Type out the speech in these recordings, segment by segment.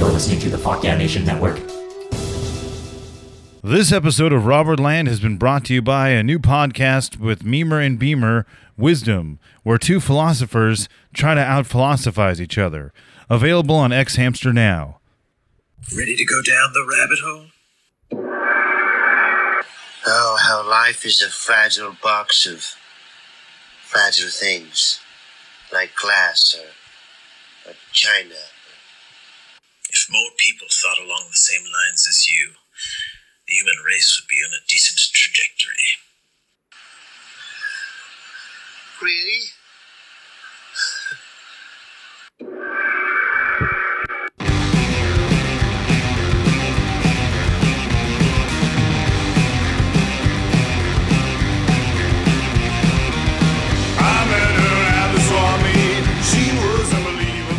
You're listening to the Fuck Yeah Nation Network. This episode of Robert Land has been brought to you by a new podcast with Memer and Beamer, Wisdom, where two philosophers try to out philosophize each other. Available on X Hamster now. Ready to go down the rabbit hole? Oh, how life is a fragile box of fragile things, like glass or, or china. If more people thought along the same lines as you, the human race would be on a decent trajectory. Really?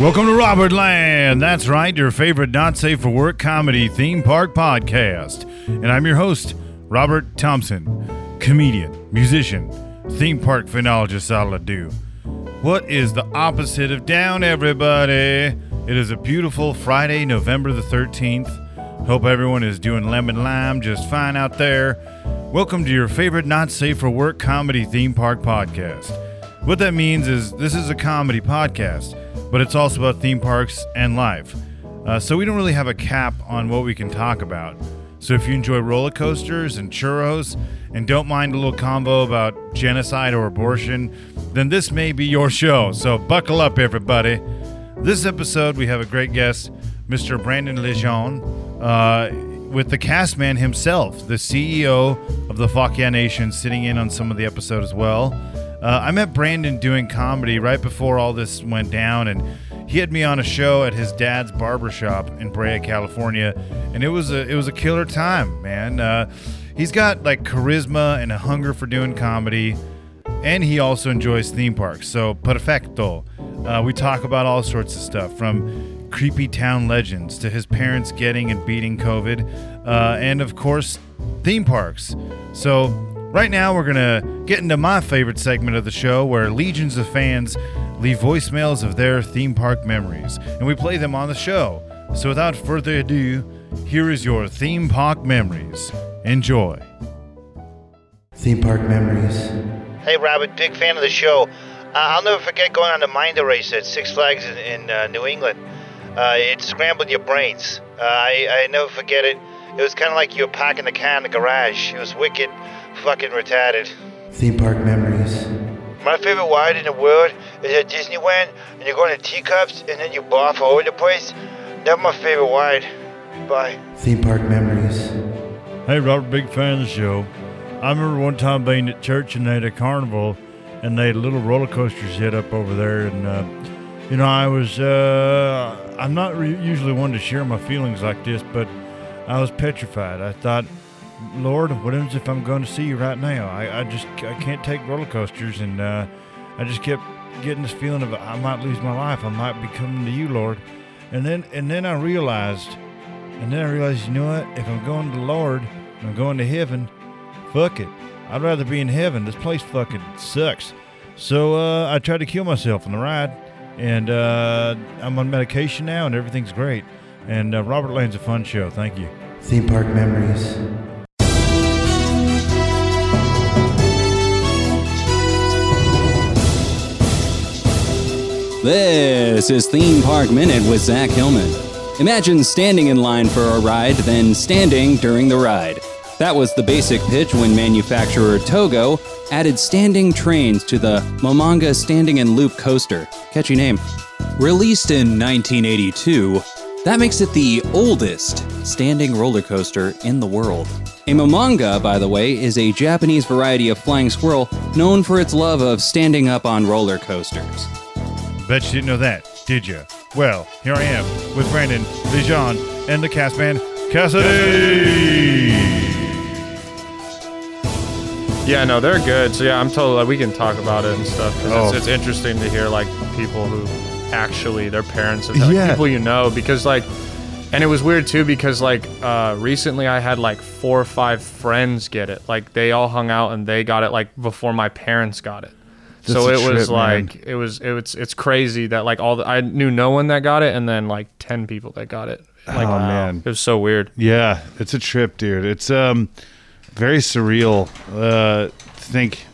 Welcome to Robert Land. That's right, your favorite not safe for work comedy theme park podcast. And I'm your host, Robert Thompson, comedian, musician, theme park phenologist all I do. What is the opposite of down, everybody? It is a beautiful Friday, November the 13th. Hope everyone is doing lemon lime just fine out there. Welcome to your favorite not safe for work comedy theme park podcast. What that means is this is a comedy podcast, but it's also about theme parks and life. Uh, so we don't really have a cap on what we can talk about. So if you enjoy roller coasters and churros and don't mind a little combo about genocide or abortion, then this may be your show. So buckle up, everybody. This episode, we have a great guest, Mr. Brandon Lejeune, uh, with the cast man himself, the CEO of the Yeah Nation, sitting in on some of the episode as well. Uh, I met Brandon doing comedy right before all this went down, and he had me on a show at his dad's barbershop in Brea, California, and it was a it was a killer time, man. Uh, he's got like charisma and a hunger for doing comedy, and he also enjoys theme parks. So perfecto. Uh, we talk about all sorts of stuff from creepy town legends to his parents getting and beating COVID, uh, and of course theme parks. So Right now, we're going to get into my favorite segment of the show where legions of fans leave voicemails of their theme park memories, and we play them on the show. So, without further ado, here is your theme park memories. Enjoy. Theme park memories. Hey, Robert, big fan of the show. Uh, I'll never forget going on the Mind Eraser at Six Flags in, in uh, New England. Uh, it scrambled your brains. Uh, I, I never forget it. It was kind of like you were parking the car in the garage. It was wicked, fucking retarded. Theme park memories. My favorite ride in the world is at Disneyland, and you're going to teacups, and then you barf all over the place. That's my favorite ride. Bye. Theme park memories. Hey, Robert, big fan of the show. I remember one time being at church and they had a carnival and they had little roller coasters set up over there. And, uh, you know, I was, uh, I'm not re- usually one to share my feelings like this, but I was petrified. I thought, Lord, what happens if I'm going to see you right now? I, I just, I can't take roller coasters. And uh, I just kept getting this feeling of I might lose my life. I might be coming to you, Lord. And then, and then I realized, and then I realized, you know what? If I'm going to the Lord, I'm going to heaven, fuck it. I'd rather be in heaven. This place fucking sucks. So uh, I tried to kill myself on the ride, and uh, I'm on medication now, and everything's great. And uh, Robert Lane's a fun show. Thank you. Theme park memories. This is Theme Park Minute with Zach Hillman. Imagine standing in line for a ride, then standing during the ride. That was the basic pitch when manufacturer Togo added standing trains to the Momonga Standing and Loop coaster. Catchy name. Released in 1982, that makes it the oldest standing roller coaster in the world. A Momonga, by the way, is a Japanese variety of flying squirrel known for its love of standing up on roller coasters. Bet you didn't know that, did you? Well, here I am with Brandon, Lejeune, and the cast man, Cassidy. Yeah, no, they're good. So yeah, I'm totally. We can talk about it and stuff. 'cause Oh. It's, it's interesting to hear like people who actually their parents and like, Yeah. people you know because like, and it was weird too because like uh, recently I had like four or five friends get it. Like they all hung out and they got it like before my parents got it. so a it was trip, man. like it was it was it's crazy that like all the I knew no one that got it and then like ten people that got it. Like oh man, it was so weird. Yeah, it's a trip, dude. It's um very surreal. Uh to think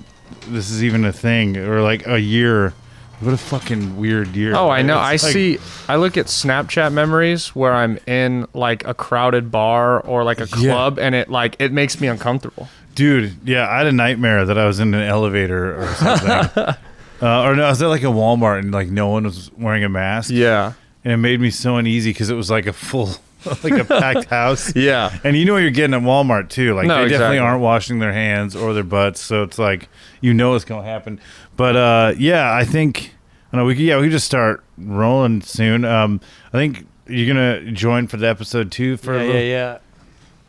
this is even a thing or like a year. What a fucking weird year. Oh, I know. I like- see. I look at Snapchat memories where I'm in like a crowded bar or like a Yeah. club, and it like it makes me uncomfortable. Dude, yeah, I had a nightmare that I was in an elevator or something. uh, or no, I was at like a Walmart and like no one was wearing a mask. Yeah. And it made me so uneasy because it was like a full, like a packed house. Yeah. And you know what you're getting at Walmart too. Like No, they definitely aren't washing their hands or their butts, so it's like you know it's gonna happen. But uh, yeah, I think I know we could, yeah we could just start rolling soon. Um, I think you're gonna join for the episode two for a Yeah, little- yeah, yeah.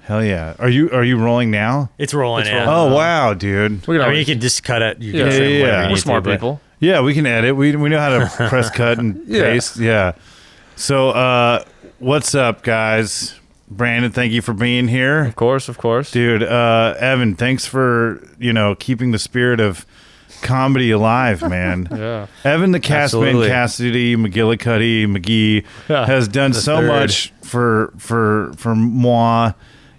Hell yeah! Are you are you rolling now? It's rolling. It's yeah. rolling. Oh wow, dude! We can I mean, always- you can just cut it. You Yeah. can say Yeah, whatever yeah. you We're need smart to, but- people. Yeah, we can edit. We we know how to press cut and Yeah. paste. Yeah. So uh, what's up, guys? Brandon, thank you for being here. Of course, of course. Dude, uh, Evan, thanks for you know keeping the spirit of comedy alive, man. Yeah. Evan, the castman, Cassidy, McGillicuddy, McGee, Yeah, has done the so third. much for for for moi.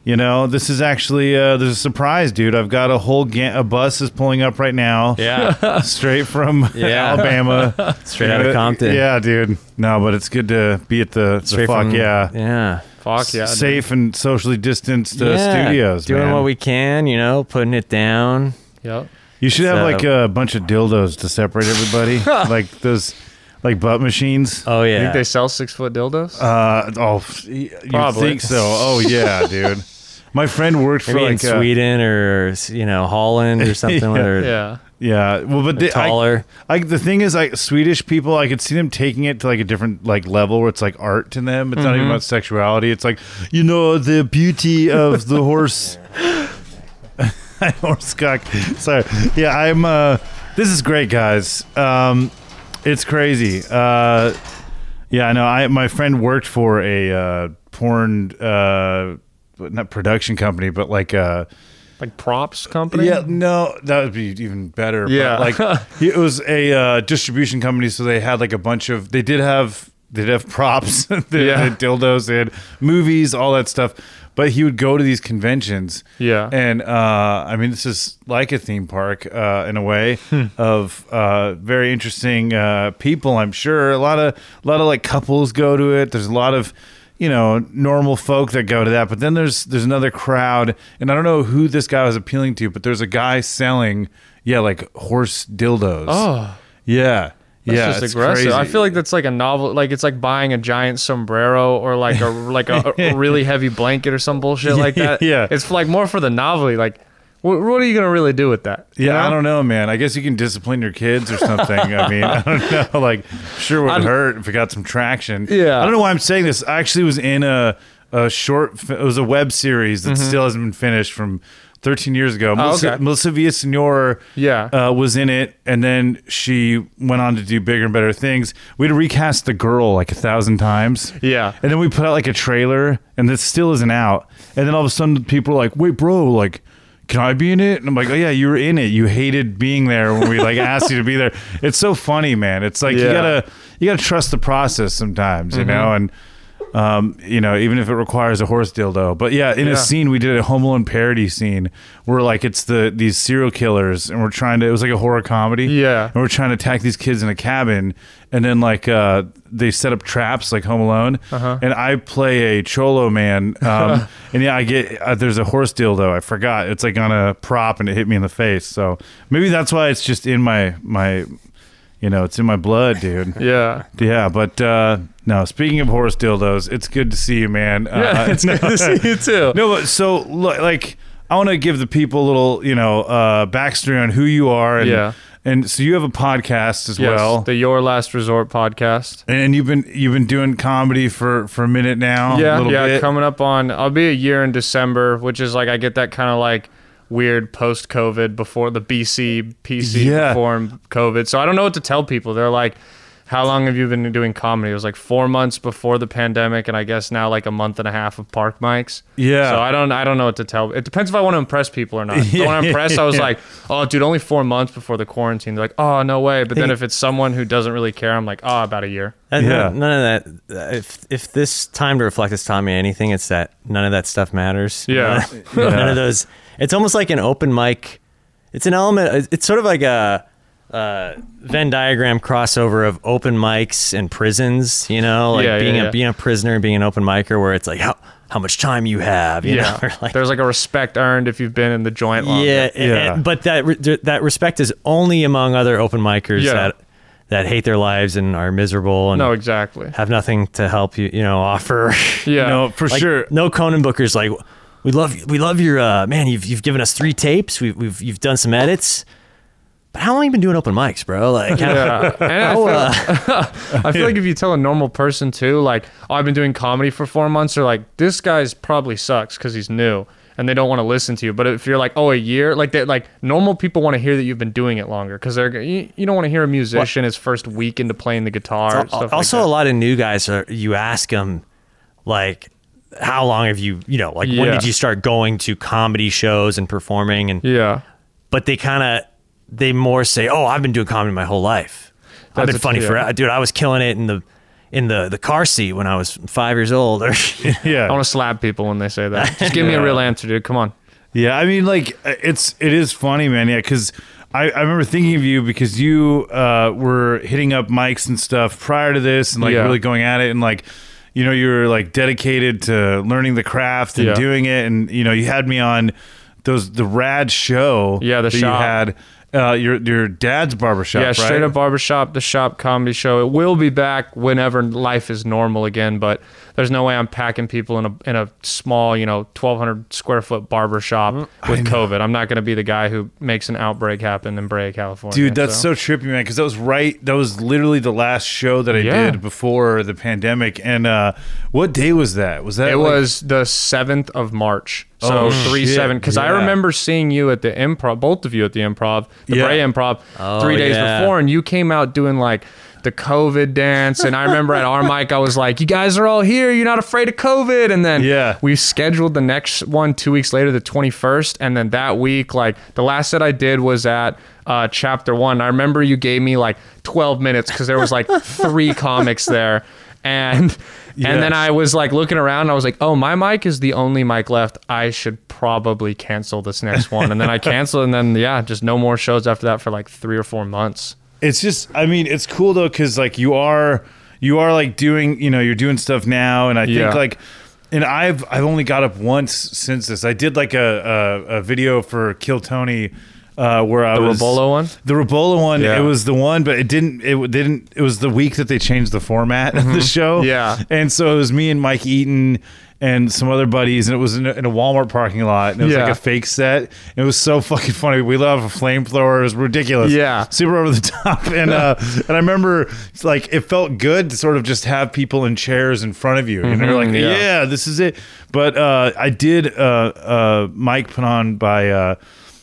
You know, this is actually uh, there's a surprise, dude. I've got a whole ga- a bus is pulling up right now, Yeah. straight from Yeah. Alabama, Straight out of Compton. Yeah, dude. No, but it's good to be at the, the fuck from, yeah, Yeah. Fuck yeah. dude. safe and socially distanced uh, Yeah. studios. Doing man. what we can, you know, putting it down. Yep. You should have So- like a bunch of dildos to separate everybody, like those, like butt machines. Oh You yeah. think they sell six foot dildos? Uh oh, you Probably. think so? Oh yeah, dude. My friend worked for Maybe in like uh, Sweden or you know Holland or something. Yeah. where yeah. Yeah, well, but they're I, taller. like the thing is, like Swedish people, I could see them taking it to like a different like level where it's like art to them. It's not even about sexuality. It's like you know the beauty of the horse. horse cock. Sorry. Yeah, I'm. uh This is great, guys. Um It's crazy. Uh Yeah, I know. I my friend worked for a uh porn, uh not production company, but like uh Like props company. yeah, no, that would be even better. but, Yeah. like it was a uh, distribution company, so they had like a bunch of. They did have they did have props, they, Yeah. had dildos, they had movies, all that stuff. But he would go to these conventions, Yeah. and uh, I mean, this is like a theme park uh, in a way Hmm. of uh, very interesting uh, people. I'm sure a lot of a lot of like couples go to it. There's a lot of you know normal folk that go to that, but then there's there's another crowd, and I don't know who this guy was appealing to, but there's a guy selling yeah like horse dildos. Oh. yeah. That's yeah, just it's aggressive. I feel like that's like a novel. Like it's like buying a giant sombrero or like a like a, a really heavy blanket or some bullshit like that. Yeah. it's like more for the novelty. Like, what, what are you gonna really do with that? You Yeah, I don't know, man. I guess you can discipline your kids or something. I mean, I don't know. Like, sure would I'm- hurt if it got some traction. Yeah. I don't know why I'm saying this. I actually was in a a short. It was a web series that mm-hmm. still hasn't been finished from 13 years ago. Melissa. Oh, okay. Melissa Villasenor, Yeah. uh, was in it, and then she went on to do bigger and better things. We had to recast the girl like a thousand times. Yeah. And then we put out like a trailer, and this still isn't out. And then all of a sudden, people are like, "Wait, bro, like." Can I be in it? And I'm like, oh yeah, you were in it. You hated being there when we like asked you to be there. It's so funny, man. It's like you gotta you gotta trust the process sometimes, you Mm-hmm. know. And um, you know, even if it requires a horse dildo. But yeah, in Yeah. a scene we did a Home Alone parody scene where like it's the these serial killers and we're trying to it was like a horror comedy. Yeah. And we're trying to attack these kids in a cabin and then like uh they set up traps like Home Alone. Uh-huh. And I play a cholo man. Um and yeah, I get uh, there's a horse dildo. I forgot. It's like on a prop and it hit me in the face. So maybe that's why it's just in my my you know, it's in my blood, dude. Yeah. Yeah, but uh no. Speaking of horse dildos, it's good to see you, man. Yeah, uh, it's good to see you too. No, but so look, like I want to give the people a little, you know, uh backstory on who you are. And, Yeah. And so you have a podcast as Yes, well, the Your Last Resort podcast. and you've been you've been doing comedy for for a minute now. a yeah, yeah, bit. coming up on. I'll be a year in December, which is like I get that kind of like weird post COVID before the BC PC Yeah. before COVID. So I don't know what to tell people. They're like, How long have you been doing comedy? It was like four months before the pandemic, and I guess now like a month and a half of park mics. Yeah. So I don't, I don't know what to tell. It depends if I want to impress people or not. If I want to impress, I was Yeah. like, oh, dude, only four months before the quarantine. They're like, oh, no way. But then if it's someone who doesn't really care, I'm like, oh, about a year. And Yeah. none, none of that. If if this time to reflect has taught me anything, it's that none of that stuff matters. Yeah. None, none of those. It's almost like an open mic. It's an element. It's sort of like a. Uh, Venn diagram crossover of open mics and prisons, you know, like Yeah, yeah, being yeah. a being a prisoner and being an open micer, where it's like how how much time you have, you Yeah. know, like There's like a respect earned if you've been in the joint longer. yeah, Yeah. and- but that re- that respect is only among other open micers Yeah. that that hate their lives and are miserable and No, exactly. have nothing to help you, you know, offer. Yeah. No, for Like, sure. No Conan Booker's like, we love we love your uh, man. You've you've given us three tapes. We've we've you've done some edits. But how long you been doing open mics, bro? Like, how, Yeah. And I feel, uh, I feel like if you tell a normal person too, like, oh, I've been doing comedy for four months, they're like, this guy's probably sucks because he's new and they don't want to listen to you. But if you're like, oh, a year, like that, like normal people want to hear that you've been doing it longer because they're you, you don't want to hear a musician his first week into playing the guitar. also like a lot of new guys are. You ask them, like, how long have you, you know, like when did you start going to comedy shows and performing and yeah. but they kind of they more say, "Oh, I've been doing comedy my whole life. I've been a- funny yeah. for dude. I was killing it in the in the the car seat when I was five years old." Or Yeah. I want to slap people when they say that. Just give me a real answer, dude. Come on. Yeah, I mean, like it's it is funny, man. Yeah, because I, I remember thinking of you because you uh, were hitting up mics and stuff prior to this, and like Yeah. really going at it, and like you know you were like dedicated to learning the craft and Yeah. doing it, and you know you had me on those the rad show. Yeah, the that shop. you had uh, your your dad's barbershop. Yeah, right? straight up barbershop, the shop comedy show. It will be back whenever life is normal again, but there's no way I'm packing people in a in a small, you know, 1200 square foot barbershop Mm, with COVID. I'm not going to be the guy who makes an outbreak happen in Brea, California. Dude, that's so, trippy, man. Because that was right. That was literally the last show that I Yeah. did before the pandemic. And uh, what day was that? Was that? It like- was the seventh of March. So Oh, three shit. seven. Because I remember seeing you at the improv, both of you at the improv, the Yeah. Brea Improv, Oh, three days yeah. before, and you came out doing like the COVID dance. And I remember at our mic, I was like, "You guys are all here. You're not afraid of COVID." And then Yeah. we scheduled the next one two weeks later, the 21st, and then that week, like the last set I did was at. Uh, chapter one. I remember you gave me like 12 minutes because there was like three comics there, and Yeah. and then I was like looking around. I was like, "Oh, my mic is the only mic left. I should probably cancel this next one." And then I canceled, and then yeah, just no more shows after that for like three or four months. It's just i mean it's cool though because like you are you are like doing you know you're doing stuff now and i think Yeah. like and i've i've only got up once since this i did like a a, a video for kill tony uh, where I was The was Robola one? the Robola one. Yeah. It was the one, but it didn't. It didn't. It was the week that they changed the format of the show. Mm-hmm. Yeah. and so it was me and Mike Eaton and some other buddies, and it was in a, in a Walmart parking lot, and it was Yeah. like a fake set. It was so fucking funny. We love a flamethrower. It was ridiculous. Yeah. super over the top. And uh, and I remember it's like it felt good to sort of just have people in chairs in front of you, and they're like, Mhm, yeah. yeah. this is it. But uh, I did uh, uh, Mike put on by. Uh,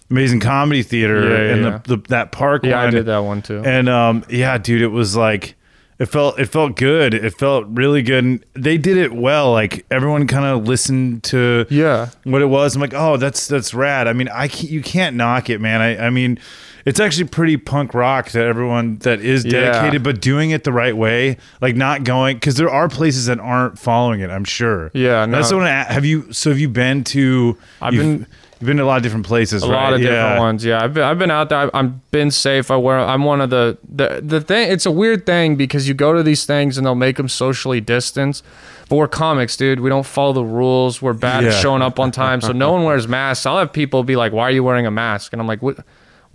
Amazing Comedy Theater Yeah, yeah, and yeah. The, the that park Yeah, I one. did that one too. And um, yeah, dude, it was like it felt it felt good. It felt really good, and they did it well. Like everyone kind of listened to Yeah. what it was. I'm like, oh, that's that's rad. I mean, I can't, you can't knock it, man. I I mean. It's actually pretty punk rock that everyone that is Yeah. dedicated, but doing it the right way, like not going because there are places that aren't following it. I'm sure. Yeah, that's what I have you. So have you been to? I've been- You've been to a lot of different places, right a right? lot of different ones. Yeah, I've been, I've been out there. I've, I've been safe. I wear. I'm one of the the the thing. It's a weird thing because you go to these things and they'll make them socially distanced. But we're comics, dude. We don't follow the rules. We're bad at showing up on time, so no one wears masks. I'll have people be like, "Why are you wearing a mask?" And I'm like, "What?"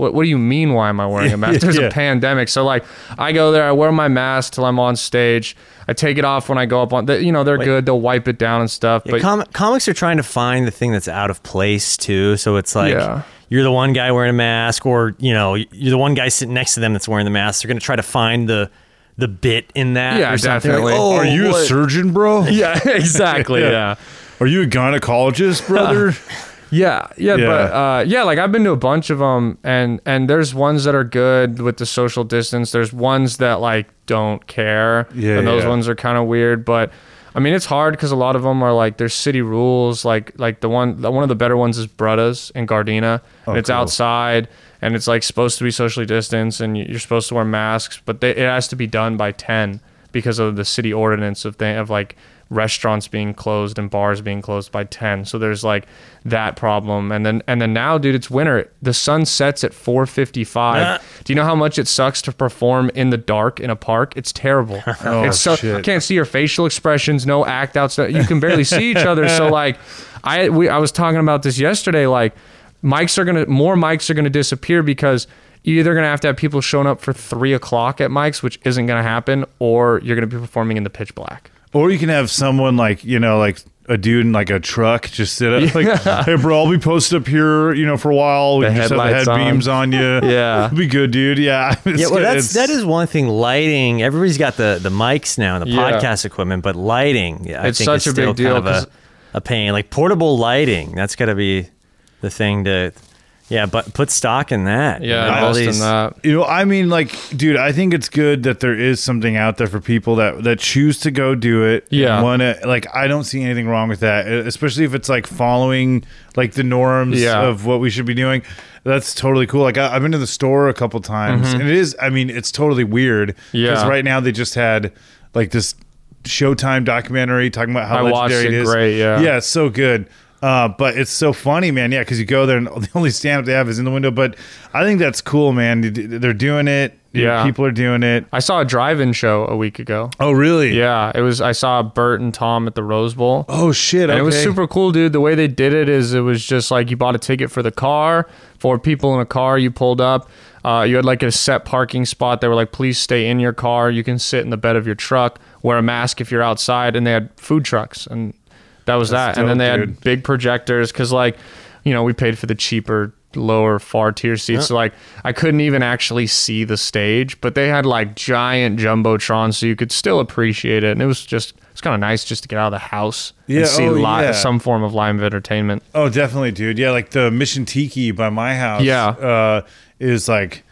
What, what do you mean? Why am I wearing a mask? There's Yeah. a pandemic, so like I go there, I wear my mask till I'm on stage. I take it off when I go up on. The, you know they're good. They'll wipe it down and stuff. Yeah, but com- comics are trying to find the thing that's out of place too. So it's like Yeah. you're the one guy wearing a mask, or you know you're the one guy sitting next to them that's wearing the mask. They're gonna try to find the the bit in that. Yeah, or something. definitely. Like, oh, Are you a surgeon, bro? yeah, exactly. Yeah. yeah. Are you a gynecologist, brother? Uh, Yeah, yeah, Yeah. but uh, yeah, like I've been to a bunch of them, and and there's ones that are good with the social distance. There's ones that like don't care, Yeah, and those yeah. ones are kind of weird. But I mean, it's hard because a lot of them are like there's city rules. Like like the one the, one of the better ones is Brutta's in Gardena. Oh, it's cool. outside, and it's like supposed to be socially distanced, and you're supposed to wear masks, but they, it has to be done by ten because of the city ordinance of thing of like restaurants being closed and bars being closed by 10 so there's like that problem. And then and then now dude it's winter. The sun sets at 4.55 do you know how much it sucks to perform in the dark in a park? It's terrible. Oh, it's so shit. can't see your facial expressions no act outs you can barely see each other. So like i we i was talking about this yesterday like mics are gonna more mics are gonna disappear because you're either gonna have to have people showing up for three o'clock at mics which isn't gonna happen or you're gonna be performing in the pitch black Or you can have someone like you know, like a dude in like a truck just sit up like, hey bro, I'll be posted up here, you know, for a while. We The can just have the head on. beams on, you. Yeah. It'll be good, dude. Yeah. Yeah, well, that's that is one thing. Lighting. Everybody's got the the mics now, and the Yeah. podcast equipment, but lighting, yeah, I It's think such is a big deal, kind of 'cause- a, a pain. Like portable lighting, that's got to be the thing to, yeah, but put stock in that. yeah know, all invest in that You know, I mean, like, dude, I think it's good that there is something out there for people that that choose to go do it. Yeah. Want to like? I don't see anything wrong with that, especially if it's like following like the norms Yeah. of what we should be doing. That's totally cool. Like, I, I've been to the store a couple times, and it is. I mean, it's totally weird. Mm-hmm. Yeah. right now they just had like this Showtime documentary talking about how I watched legendary it, it is. great, yeah. Yeah, it's so good. Uh, but it's so funny, man. Yeah, because you go there and the only stand up they have is in the window. But I think that's cool, man. They're doing it. Yeah. people are doing it. i saw a drive-in show a week ago Oh, really? yeah it was i saw bert and tom at the rose bowl Oh shit! And it was super cool, dude. The way they did it is it was just like you bought a ticket for the car, four people in a car, you pulled up. Uh, you had like a set parking spot. They were like, please stay in your car. You can sit in the bed of your truck, wear a mask if you're outside. And they had food trucks. And that was That's that. and then they dude. had big projectors because, like, you know, we paid for the cheaper, lower, far tier seats. So, like, I couldn't even actually see the stage, but they had like giant Jumbotron so you could still appreciate it. And it was just, it's kind of nice just to get out of the house Yeah, and see oh, yeah. some form of live entertainment. Oh, definitely, dude. Yeah, like the Mission Tiki by my house. Yeah. uh, is like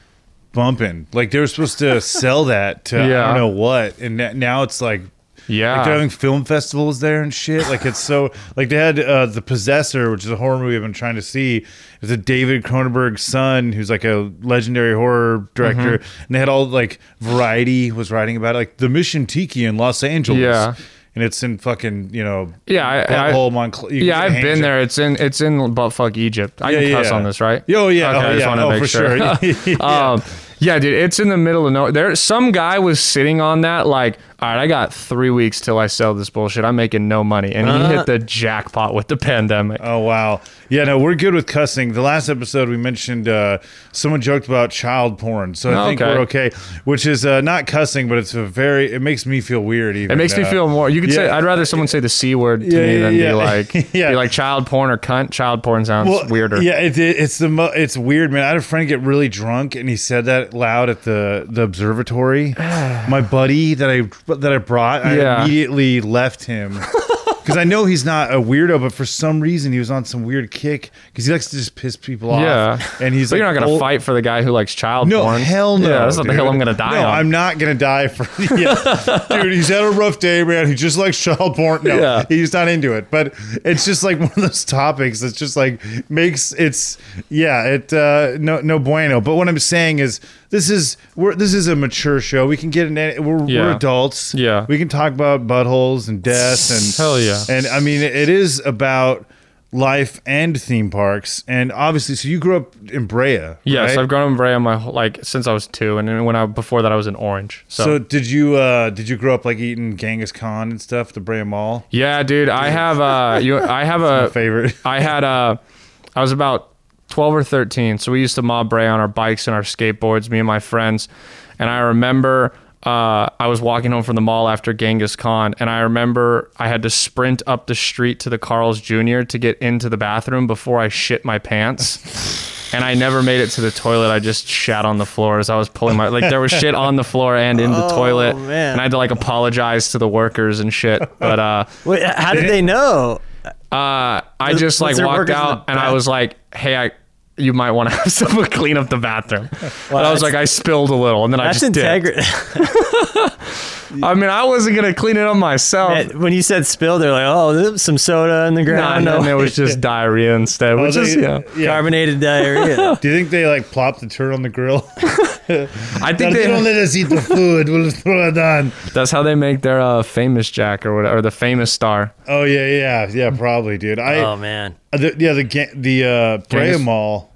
bumping. Like they were supposed to sell that to I don't know what, and now it's like. Yeah. Like they're having film festivals there and shit. Like it's so like they had uh, the Possessor, which is a horror movie I've been trying to see. It's a David Cronenberg son who's like a legendary horror director, Mm-hmm. and they had all like Variety was writing about it, like the Mission Tiki in Los Angeles. Yeah. and it's in fucking you know Yeah, I, I, Moncl- yeah I've been there. It's in it's in buttfuck Egypt. I Yeah, can cuss yeah. on this, right? Oh, yeah. Okay, Oh, I just yeah. wanted to Oh, make sure. sure. Yeah. um, yeah, dude, it's in the middle of nowhere. There, some guy was sitting on that like, all right, I got three weeks till I sell this bullshit. I'm making no money, and he Uh. hit the jackpot with the pandemic. Oh wow. Yeah, no, we're good with cussing. The last episode we mentioned uh someone joked about child porn. So I Oh, think okay. we're okay. Which is uh not cussing, but it's a very it makes me feel weird even. It makes me uh, feel more. You could say. I'd rather someone say the c word to Yeah, me than yeah. be like Yeah. be like child porn or cunt. Child porn sounds well, weirder. Yeah, it, it, it's the mo- it's weird, man. I had a friend get really drunk, and he said that loud at the the observatory. My buddy that I that I brought, I Yeah. immediately left him because I know he's not a weirdo, but for some reason he was on some weird kick because he likes to just piss people off. Yeah, and he's but like, you're not gonna old- fight for the guy who likes child No, porn. hell no. Yeah, that's not the hill. I'm gonna die no, on. I'm not gonna die for. Yeah. dude, he's had a rough day, man. He just likes child porn. No, Yeah. he's not into it. But it's just like one of those topics that's just like makes it's yeah, it uh no no bueno. But what I'm saying is this is we're this is a mature show. We can get in any- we're, we're adults. Yeah. We can talk about buttholes and death and Hell yeah. And I mean it is about life and theme parks and obviously so you grew up in Brea Yes, right? I've grown up in Brea my whole, like since I was two, and then when I before that I was in Orange. So, So did you uh did you grow up like eating Genghis Khan and stuff at the Brea Mall? yeah, dude, I have uh, you, I have a favorite. I had uh, I was about twelve or thirteen, so we used to mob Brea on our bikes and our skateboards, me and my friends, and I remember. Uh, I was walking home from the mall after Genghis Khan, and I remember I had to sprint up the street to the Carl's Jr. to get into the bathroom before I shit my pants. and I never made it to the toilet. I just shat on the floor as I was pulling my like there was shit on the floor and in the toilet, man. and I had to like apologize to the workers and shit. But uh, Wait, how did they know? Uh, I Was- just was like walked workers in the out and I was like, "Hey, I, you might want to have someone clean up the bathroom." Well, and I was like, I spilled a little, and then I just dipped. integrity. I mean, I wasn't gonna clean it up myself. when you said spill, they're like, oh, there's some soda in the No, ground. no, No, it was just diarrhea instead, which Oh, is they- yeah. yeah. carbonated diarrhea. Do you think they like plop the turd on the grill? I think they Don't let us eat the food. We'll throw it on. that's how they make their uh, famous Jack or whatever, or the famous star. Oh yeah, yeah, yeah. Probably, dude. I oh man, Uh, The, yeah, the ga- the uh, Brea Mall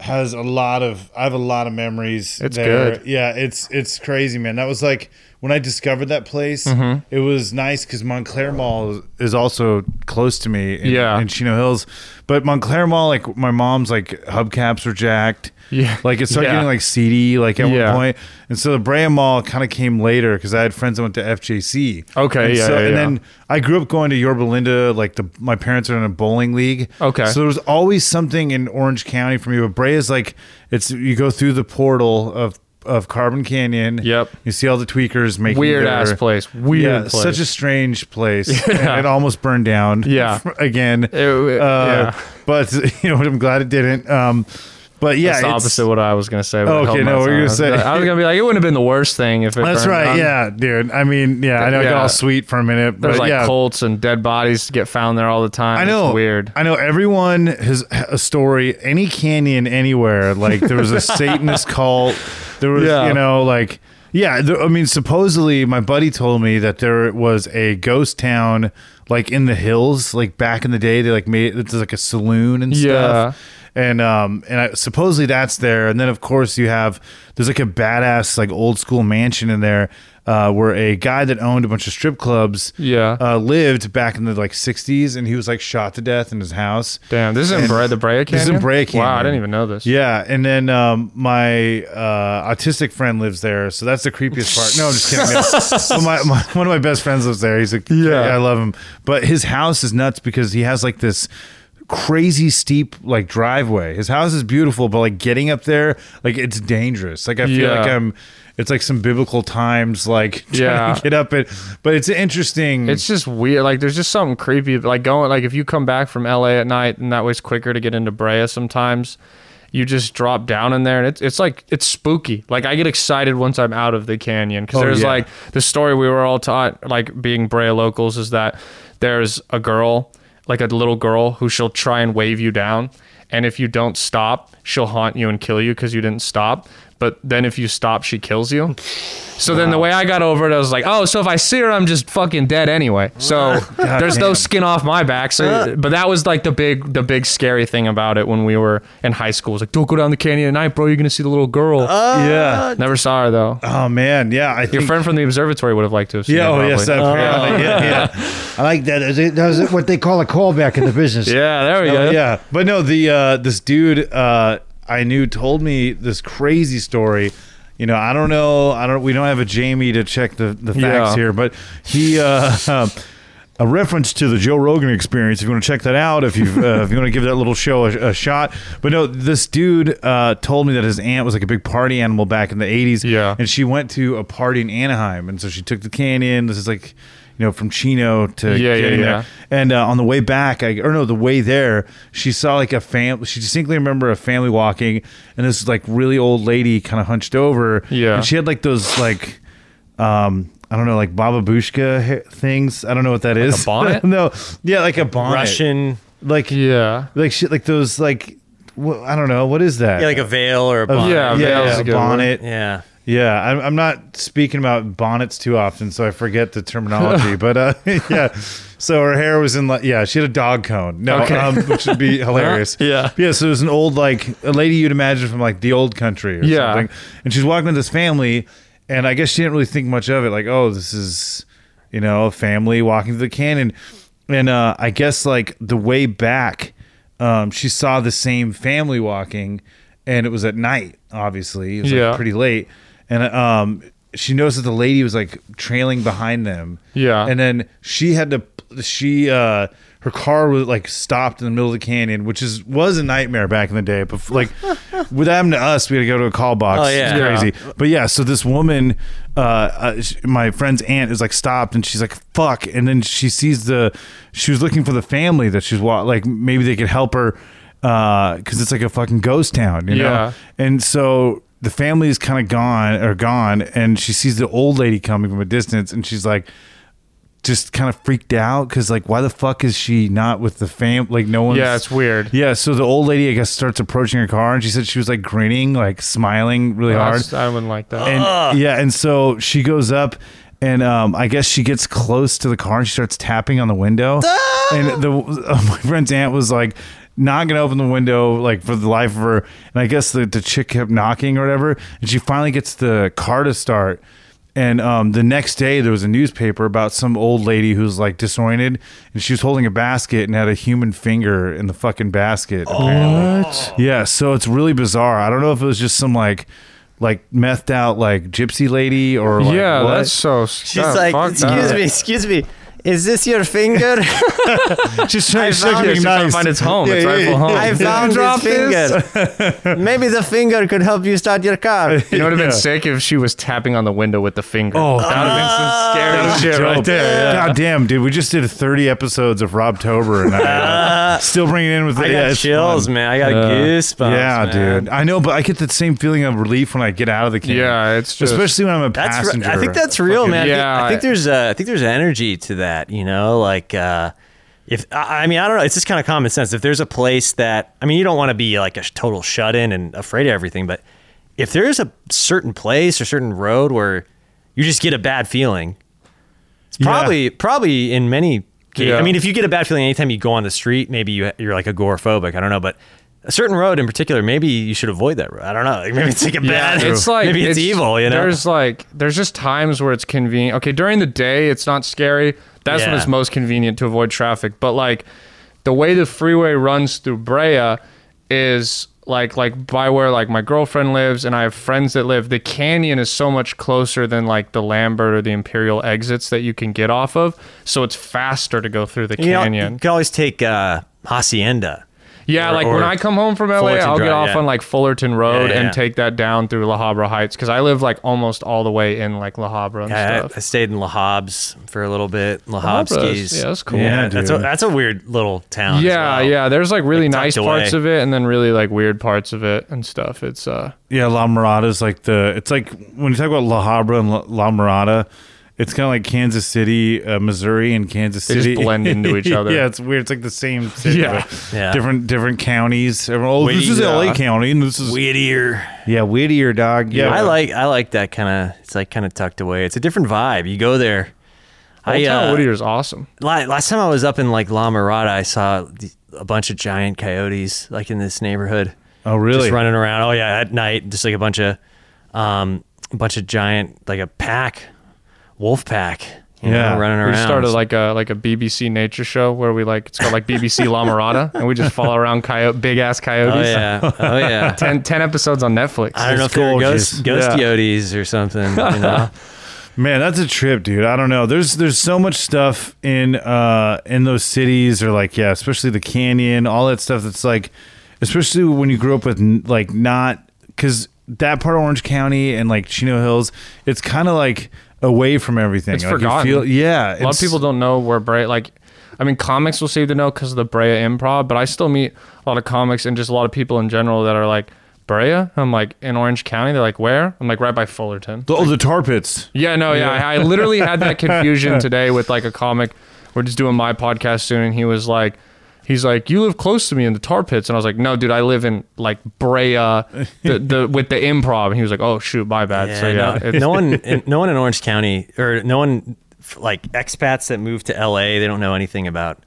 has a lot of. I have a lot of memories. It's there. good. Yeah, it's it's crazy, man. That was like when I discovered that place. Mm-hmm. It was nice because Montclair Mall is also close to me. In, Yeah. in Chino Hills, but Montclair Mall, like my mom's like hubcaps were jacked. Yeah. like it started Yeah. getting like seedy, like at Yeah. one point, and so the Brea Mall kind of came later because I had friends that went to FJC. Okay, and yeah, so, yeah, and yeah. then I grew up going to Yorba Linda. Like the my parents are in a bowling league. Okay. So there was always something in Orange County for me. But Brea is like it's you go through the portal of of Carbon Canyon. Yep. You see all the tweakers making Weird their- ass place. Weird yeah, place. such a strange place. And it almost burned down. Yeah. again. It- it- uh, yeah. But you know, I'm glad it didn't. Um, but yeah, That's the opposite of what I was gonna say. Okay, no, you gonna say? I was gonna be like, it wouldn't have been the worst thing if it. That's right. Yeah, dude. I mean, yeah, I know I got all sweet for a minute, There's but like yeah. cults and dead bodies get found there all the time. I know. It's weird. I know everyone has a story. Any canyon anywhere, like there was a Satanist cult. There was, Yeah. you know, like yeah. There, I mean, supposedly, my buddy told me that there was a ghost town, like in the hills, like back in the day. They like made it, it's like a saloon and stuff. And um and I, supposedly that's there. And then of course you have there's like a badass like old school mansion in there. Uh, where a guy that owned a bunch of strip clubs, Yeah. uh, lived back in the like 60s, and he was like shot to death in his house. Damn, this is in Brea, the Brea Canyon. This is in Brea Canyon. Wow, I didn't even know this. Yeah, and then um, my uh, autistic friend lives there, so that's the creepiest part. No, I'm just kidding. My, my, one of my best friends lives there. He's like, yeah, I love him. But his house is nuts because he has like this crazy steep like driveway. His house is beautiful, but like getting up there, like it's dangerous. Like I feel Yeah. like I'm. It's like some biblical times, like trying Yeah. to get up it. But it's interesting. It's just weird. Like, there's just something creepy. Like going, like if you come back from LA at night, and that way it's quicker to get into Brea. Sometimes you just drop down in there, and it's it's like it's spooky. Like I get excited once I'm out of the canyon because Oh, there's yeah. like the story we were all taught, like being Brea locals, is that there's a girl, like a little girl, who she'll try and wave you down, and if you don't stop, she'll haunt you and kill you because you didn't stop. But then if you stop, she kills you. So then the way I got over it, I was like, oh, so if I see her, I'm just fucking dead anyway. So there's no skin off my back. So, but that was like the big, the big scary thing about it when we were in high school. It was like, don't go down the canyon at night, bro. You're gonna see the little girl. yeah. Never saw her though. Oh man, yeah. I Your think friend from the observatory would have liked to have seen Yeah, her. oh yes, probably. apparently. yeah, yeah. I like that. Is it- That was what they call a callback in the business. yeah, there we go. Oh, yeah. But no, the uh, this dude uh, I knew told me this crazy story. You know, I don't know. I don't. We don't have a Jamie to check the the facts Yeah. here, but he. Uh, a reference to the Joe Rogan experience. If you want to check that out, if you uh, if you want to give that little show a, a shot, but no, this dude uh, told me that his aunt was like a big party animal back in the '80s. Yeah. and she went to a party in Anaheim, and so she took the canyon. This is like, you know, from Chino to Yeah, yeah, getting yeah. there. And uh, on the way back, I, or no, the way there, she saw like a fam. She distinctly remember a family walking, and this like really old lady kind of hunched over. Yeah. and she had like those like, um, I don't know, like Baba Bushka things. I don't know what that is. bonnet? no, yeah, like a bonnet. Russian, like Yeah. like shit, like those like. wh- I don't know what is that. yeah, like a veil or a A- bonnet. Yeah, yeah, veil's yeah, a good bonnet. yeah. Yeah, I'm, I'm not speaking about bonnets too often, so I forget the terminology. but uh, yeah, so her hair was in like yeah, she had a dog cone. No, Okay. um, which would be hilarious. Yeah. yeah. So it was an old like a lady you'd imagine from like the old country or Yeah. something, and she's walking with this family, and I guess she didn't really think much of it. Like, oh, this is you know a family walking through the canyon, and uh, I guess like the way back, um, she saw the same family walking, and it was at night. Obviously, it was Yeah. like pretty late, and um, she noticed that the lady was like trailing behind them. Yeah. and then she had to. She uh, her car was like stopped in the middle of the canyon, which is was a nightmare back in the day. But like, with happened to us, we had to go to a call box. Oh, yeah. It's crazy. But yeah, so this woman, uh, uh, sh- my friend's aunt is like stopped, and she's like, "Fuck!" And then she sees the, she was looking for the family that she's wa- like maybe they could help her, because it's like a fucking ghost town, you know. Yeah. And so the family is kind of gone or gone, and she sees the old lady coming from a distance, and she's like, just kind of freaked out because like, why the fuck is she not with the fam? Like, no one's. Yeah, it's weird. Yeah, so the old lady, I guess, starts approaching her car, and she said she was like grinning, like smiling really hard. That's- I wouldn't like that. And yeah, and so she goes up, and um, I guess she gets close to the car, and she starts tapping on the window. And the uh, my friend's aunt was like not gonna open the window like for the life of her, and I guess the the chick kept knocking or whatever, and she finally gets the car to start. And um, the next day, there was a newspaper about some old lady who's like disoriented, and she was holding a basket and had a human finger in the fucking basket. What? Yeah, so it's really bizarre. I don't know if it was just some like, like methed out like gypsy lady or like, yeah, what. that's so. She's like, excuse me, excuse me. Is this your finger? She's trying to found being it. nice. find its home, Yeah, its yeah, rightful yeah. home. I found drop this finger. Maybe the finger could help you start your car. You know, it would have Yeah. been sick if she was tapping on the window with the finger. Oh, that would have been some scary That shit right there. Yeah. God damn, dude, we just did 30 episodes of Rob Tober, and I, uh, still bringing it in with I yeah, got it's chills, fun. man. I got Yeah. goosebumps. Yeah, man. dude. I know, but I get the same feeling of relief when I get out of the camp. Yeah, it's just especially when I'm a That's re- passenger. I think that's real, Fucking- man. I think- Yeah. I think there's uh, I think there's energy to that. You know, like uh, if I mean I don't know. It's just kind of common sense. If there's a place that I mean, you don't want to be like a total shut in and afraid of everything, but if there's a certain place or certain road where you just get a bad feeling, it's Yeah. probably probably in many. Cases, Yeah. I mean, if you get a bad feeling anytime you go on the street, maybe you, you're like agoraphobic. I don't know, but. A certain road in particular, maybe you should avoid that road. I don't know. Like, maybe it's like a bad. it's like maybe it's, evil. You know, there's like there's just times where it's convenient. Okay, during the day it's not scary. That's when it's most convenient to avoid traffic. But like the way the freeway runs through Brea is like like by where like my girlfriend lives and I have friends that live. The canyon is so much closer than like the Lambert or the Imperial exits that you can get off of. So it's faster to go through the You know, canyon. you can always take uh, Hacienda. Yeah, Or- like or when I come home from LA, Fullerton I'll get off yeah. on like Fullerton Road Yeah, yeah. and take that down through La Habra Heights because I live like almost all the way in like La Habra and I, stuff. I stayed in La Habs for a little bit. La Habra Habskis. yeah, that's cool. Yeah, Yeah, that's a, dude. that's a weird little town. as yeah, well. yeah. There's like really Like, nice parts away. of it and then really like weird parts of it and stuff. It's uh Yeah, La Mirada is like the. It's like when you talk about La Habra and La, La Mirada, it's kind of like Kansas City, uh, Missouri, and Kansas They just City blend into each other. yeah, it's weird. It's like the same city, Yeah. but Yeah. different different counties. Everyone, oh, this is Yeah. L.A. County, and this is Whittier. yeah, Whittier, dog. Yeah, I like I like that kind of. It's like kind of tucked away. It's a different vibe. You go there. Old I, Town uh, Whittier is awesome. la- last time I was up in like La Mirada, I saw the- a bunch of giant coyotes like in this neighborhood. Oh, really? Just running around. Oh yeah, at night, just like a bunch of, um, a bunch of giant like a pack, wolf pack. You Yeah. know, running We around. just started like a like a BBC nature show where we like it's called like BBC La Mirada and we just follow around coyote big ass coyotes. Oh coyotes. yeah, oh yeah. 10, 10 episodes on Netflix. I don't know if It's they're ghost, ghost Yeah. coyotes or something. You know? Man, that's a trip, dude. I don't know. There's there's so much stuff in uh in those cities, or like yeah, especially the canyon, all that stuff. That's like, especially when you grew up with like not because that part of Orange County and like Chino Hills, it's kind of like away from everything. It's like forgotten. Feel, yeah, A lot of people don't know where Brea, like, I mean, comics will seem to know because of the Brea Improv, but I still meet a lot of comics and just a lot of people in general that are like, Brea? I'm like, in Orange County? They're like, where? I'm like, right by Fullerton. Oh, the tar pits. Yeah, no, yeah. I, I literally had that confusion today with like a comic. We're just doing my podcast soon, and he was like, he's like, you live close to me in the tar pits, and I was like, no, dude, I live in like Brea, the the with the improv, and he was like, oh shoot, my bad. so yeah, no, no one, in, no one in Orange County, or no one like expats that move to LA. They don't know anything about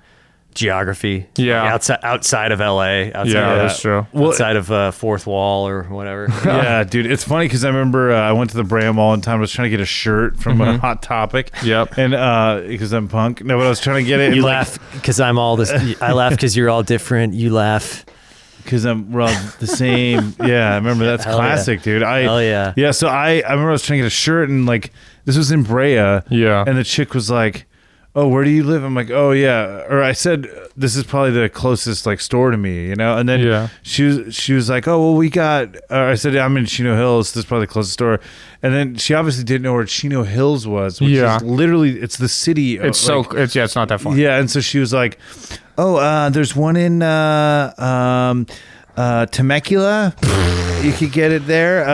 geography. Yeah. Like, outside outside of LA. Outside Yeah, of, that's true. Outside of uh, Fourth Wall or whatever. yeah, dude, it's funny because I remember uh, I went to the Brea Mall one time. I was trying to get a shirt from a Hot Topic. Mm-hmm. Yep. and uh, because I'm punk. No, but I was trying to get it. You and, laugh because I'm all this. I laugh because you're all different. You laugh. because I'm we're all the same. yeah, I remember that's Hell yeah. classic, dude. I Hell yeah. yeah. So I I remember I was trying to get a shirt and like this was in Brea. Yeah. and the chick was like, oh, where do you live? I'm like, oh yeah. Or I said, this is probably the closest like store to me, you know. And then Yeah. she was she was like, oh well, we got. Or I said, I'm in Chino Hills. This is probably the closest store. And then she obviously didn't know where Chino Hills was, which Yeah. is literally it's the city. It's uh, so it's yeah, it's not that far. yeah, and so she was like, "Oh, uh, there's one in uh, um, uh, Temecula. you could get it there.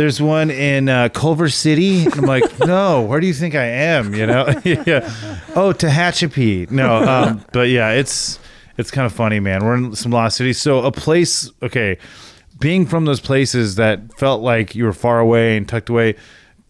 There's one in uh, Culver City." And I'm like, "No, where do you think I am? You know? yeah. Oh, Tehachapi. No, um, but yeah, it's it's kind of funny, man. We're in some lost cities. So a place, okay, being from those places that felt like you were far away and tucked away."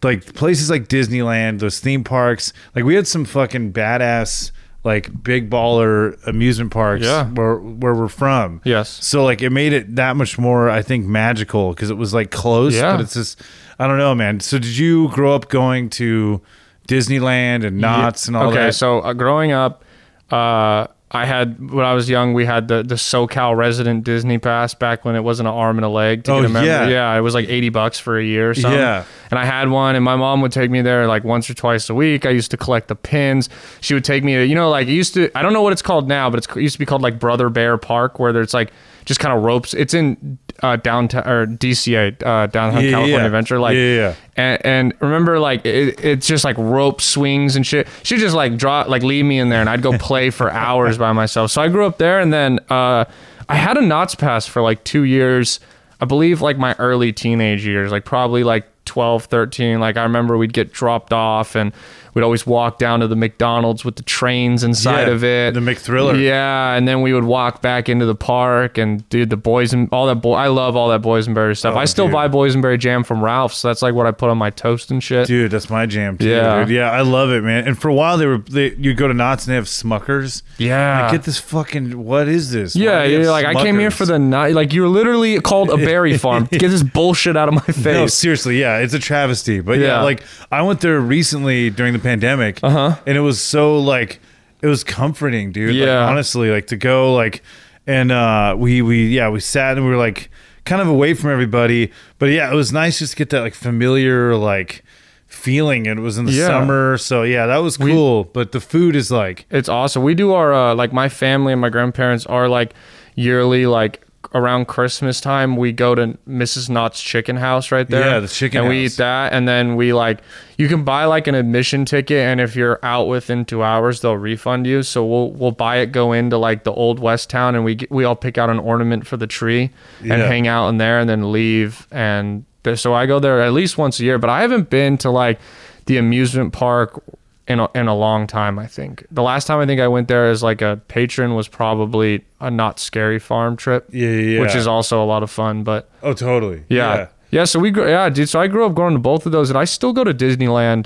Like places like Disneyland, those theme parks, like we had some fucking badass like big baller amusement parks Yeah. where where we're from. Yes. So like it made it that much more I think magical because it was like close, Yeah. but it's just I don't know, man. So did you grow up going to Disneyland and Knott's and all okay, that? Okay, so uh, growing up, uh, I had when I was young, we had the the SoCal resident Disney pass back when it wasn't an arm and a leg to Oh, get a member. yeah. yeah, it was like eighty bucks for a year or something. Yeah. and I had one, and my mom would take me there like once or twice a week. I used to collect the pins. She would take me to, you know, like it used to. I don't know what it's called now, but it's, it used to be called like Brother Bear Park, where there's like just kind of ropes. It's in uh, downtown or DCA, uh, downtown Yeah, California yeah. Adventure. Like, Yeah, yeah. and, and remember like it, it's just like rope swings and shit she'd just like draw like leave me in there and i'd go play for hours by myself so i grew up there and then uh i had a Knott's pass for like two years i believe like my early teenage years like probably like 12 13 like i remember we'd get dropped off and we'd always walk down to the mcdonald's with the trains inside Yeah, of it the McThriller. yeah and then we would walk back into the park and dude the boys and all that boy i love all that boysenberry stuff Oh, i still dude. buy boysenberry jam from ralph's so that's like what i put on my toast and shit Dude, that's my jam too. Yeah. dude. yeah, I love it, man. And for a while, they were they, you go to Knott's and they have Smuckers. Yeah. Like, get this fucking. What is this? Yeah, do you have you're like, I came here Smuckers? for the night. Like, you're literally called a berry farm. Get this bullshit out of my face. No, seriously, yeah, it's a travesty. But yeah, Yeah. like I went there recently during the pandemic, uh-huh. and it was so like it was comforting, dude. Like, Yeah. honestly, like to go like, and uh, we we yeah we sat and we were like kind of away from everybody, but yeah, it was nice just to get that like familiar like feeling. It was in the Yeah. summer, so yeah, that was cool. but the food is like It's awesome. We do our uh, like my family and my grandparents are like yearly like around Christmas time we go to Mrs. Knott's Chicken House right there. Yeah, the chicken and we house. eat that and then we like you can buy like an admission ticket and if you're out within two hours they'll refund you. So we'll we'll buy it, go into like the old West Town and we get, we all pick out an ornament for the tree and hang out in there and then leave and so I go there at least once a year. But I haven't been to like the amusement park in a, in a long time. I think the last time I think I went there as like a patron was probably a Knott's Scary Farm trip. Yeah, yeah, which is also a lot of fun. But oh totally yeah, yeah. so we grew, yeah, dude. So I grew up going to both of those, and I still go to Disneyland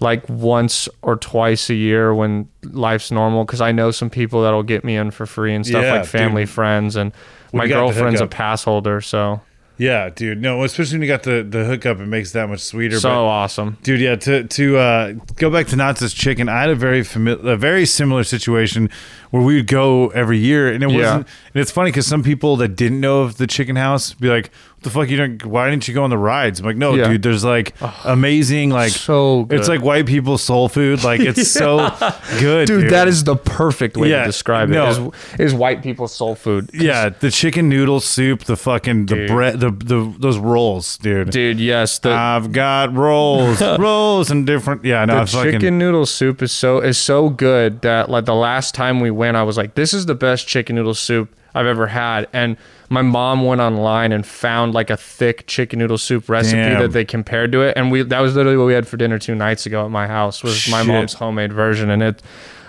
like once or twice a year when life's normal because I know some people that'll get me in for free and stuff Yeah, like family, dude. friends, and We my girlfriend's a pass holder, so Yeah, dude. No, especially when you got the the hookup, it makes it that much sweeter. so but- awesome. Dude, yeah. To to uh, go back to Knott's Chicken, I had a very familiar, a very similar situation where we would go every year, and it Yeah. wasn't. And it's funny because some people that didn't know of the Chicken House be like, "What the fuck? You don't? Why didn't you go on the rides?" I'm like, "No, Yeah. dude. There's like amazing, like So It's like white people soul food. Like it's so good, Dude, that is the perfect way Yeah, to describe no. it. Is, is white people's soul food Yeah, the chicken noodle soup, the fucking the bread, the the those rolls, dude. dude. Yes, the I've got rolls, rolls, and different. Yeah, no, the fucking chicken noodle soup is so is so good that like the last time we went, I was like, this is the best chicken noodle soup I've ever had. And my mom went online and found like a thick chicken noodle soup recipe Damn. that they compared to it, and we that was literally what we had for dinner two nights ago at my house was my mom's homemade version, and it.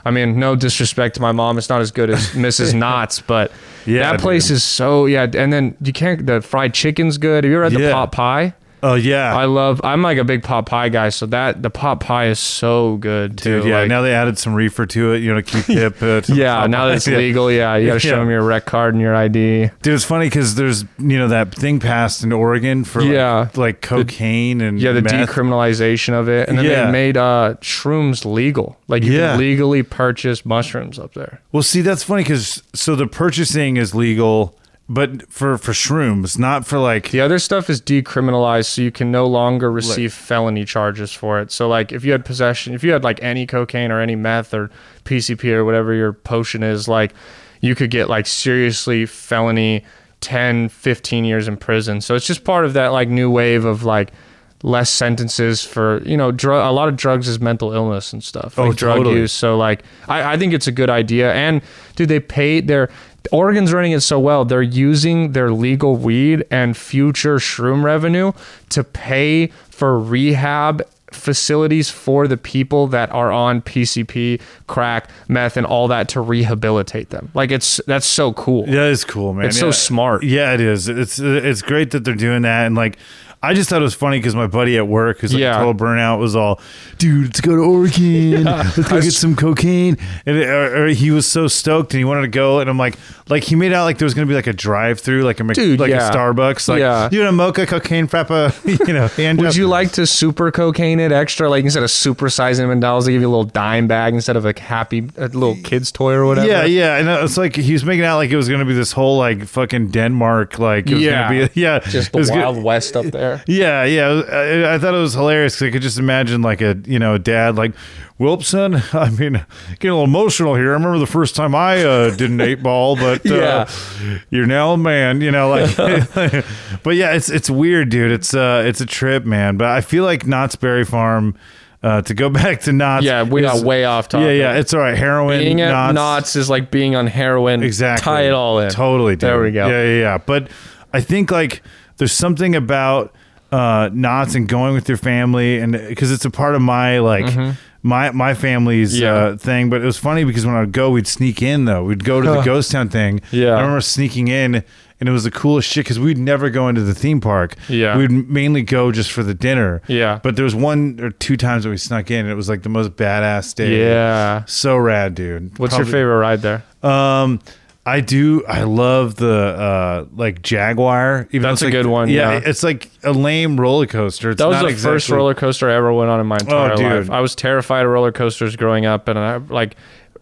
I mean, no disrespect to my mom, it's not as good as Mrs. Knott's, but Yeah, that place dude. is so yeah. And then you can't. The fried chicken's good. Have you ever had the pot pie? Oh yeah, I love. I'm like a big pot pie guy, so that the pot pie is so good too. Dude, yeah. Like- now they added some reefer to it, you know, to keep hip. Uh, to yeah. Now that it's Yeah. legal, yeah, you got to show Yeah. them your rec card and your ID. Dude, it's funny because there's you know that thing passed in Oregon for like, Yeah. like cocaine and Yeah, the meth. decriminalization of it, and then Yeah. they made uh, shrooms legal. Like you can legally purchase mushrooms up there. Well, see, that's funny because so the purchasing is legal, but for for shrooms, not for like The other stuff is decriminalized, so you can no longer receive felony charges for it. So, like, if you had possession, if you had like any cocaine or any meth or PCP or whatever your potion is, like, you could get like seriously felony 10, 15 years in prison. So it's just part of that like new wave of like less sentences for you know drug. A lot of drugs is mental illness and stuff. Oh, like drug totally. use. So like, I, I think it's a good idea. And dude, they pay their Oregon's running it so well. They're using their legal weed and future shroom revenue to pay for rehab facilities for the people that are on PCP, crack, meth, and all that to rehabilitate them. Like it's that's so cool. Yeah, it's cool, man. It's so smart. Yeah, it is. It's it's great that they're doing that, and like. I just thought it was funny because my buddy at work, who's like Yeah. a total burnout, was all, "Dude, let's go to Oregon. Let's go get some cocaine." And it, or, or he was so stoked, and he wanted to go. And I'm like, like he made out like there was gonna be like a drive-through, like a Mc- Dude, like yeah. a Starbucks, like Yeah. you know, mocha, cocaine, frappa, you know. hand Would up. you like to super cocaine it extra? Like instead of super sizing McDonald's, they give you a little dime bag instead of a happy a little kid's toy or whatever. Yeah, yeah, and uh, it's like he was making out like it was gonna be this whole like fucking Denmark, like it was Yeah. gonna be, yeah, Just the was gonna- Wild West up there. Yeah, yeah. I, I thought it was hilarious 'cause I could just imagine like a you know a dad like, "Well, son, I mean, getting a little emotional here. I remember the first time I uh, did an eight ball, but uh, Yeah. you're now a man, you know, like." but yeah, it's it's weird, dude. It's uh it's a trip, man. But I feel like Knott's Berry Farm. Uh, to go back to Knott's, Yeah, we got way off topic. Yeah, yeah, it's all right. Heroin, Being at Knott's, Knott's is like being on heroin. Exactly. Tie it all in. Totally. Dude. There we go. Yeah, yeah, yeah. But I think like there's something about uh Knott's and going with your family and because it's a part of my like my my family's Mm-hmm. Yeah. uh, thing. But it was funny because when I would go, we'd sneak in though. We'd go to the ghost town thing. Yeah. I remember sneaking in. And it was the coolest shit because we'd never go into the theme park. Yeah. We'd mainly go just for the dinner. Yeah. But there was one or two times that we snuck in and it was like the most badass day. Yeah. So rad, dude. What's Probably- your favorite ride there? um, I do. I love the uh like Jaguar. Even That's a like- good one, yeah. it's like a lame roller coaster. It's That was the first exactly- Oh, roller coaster I ever went on in my entire dude. life. I was terrified of roller coasters growing up, and I like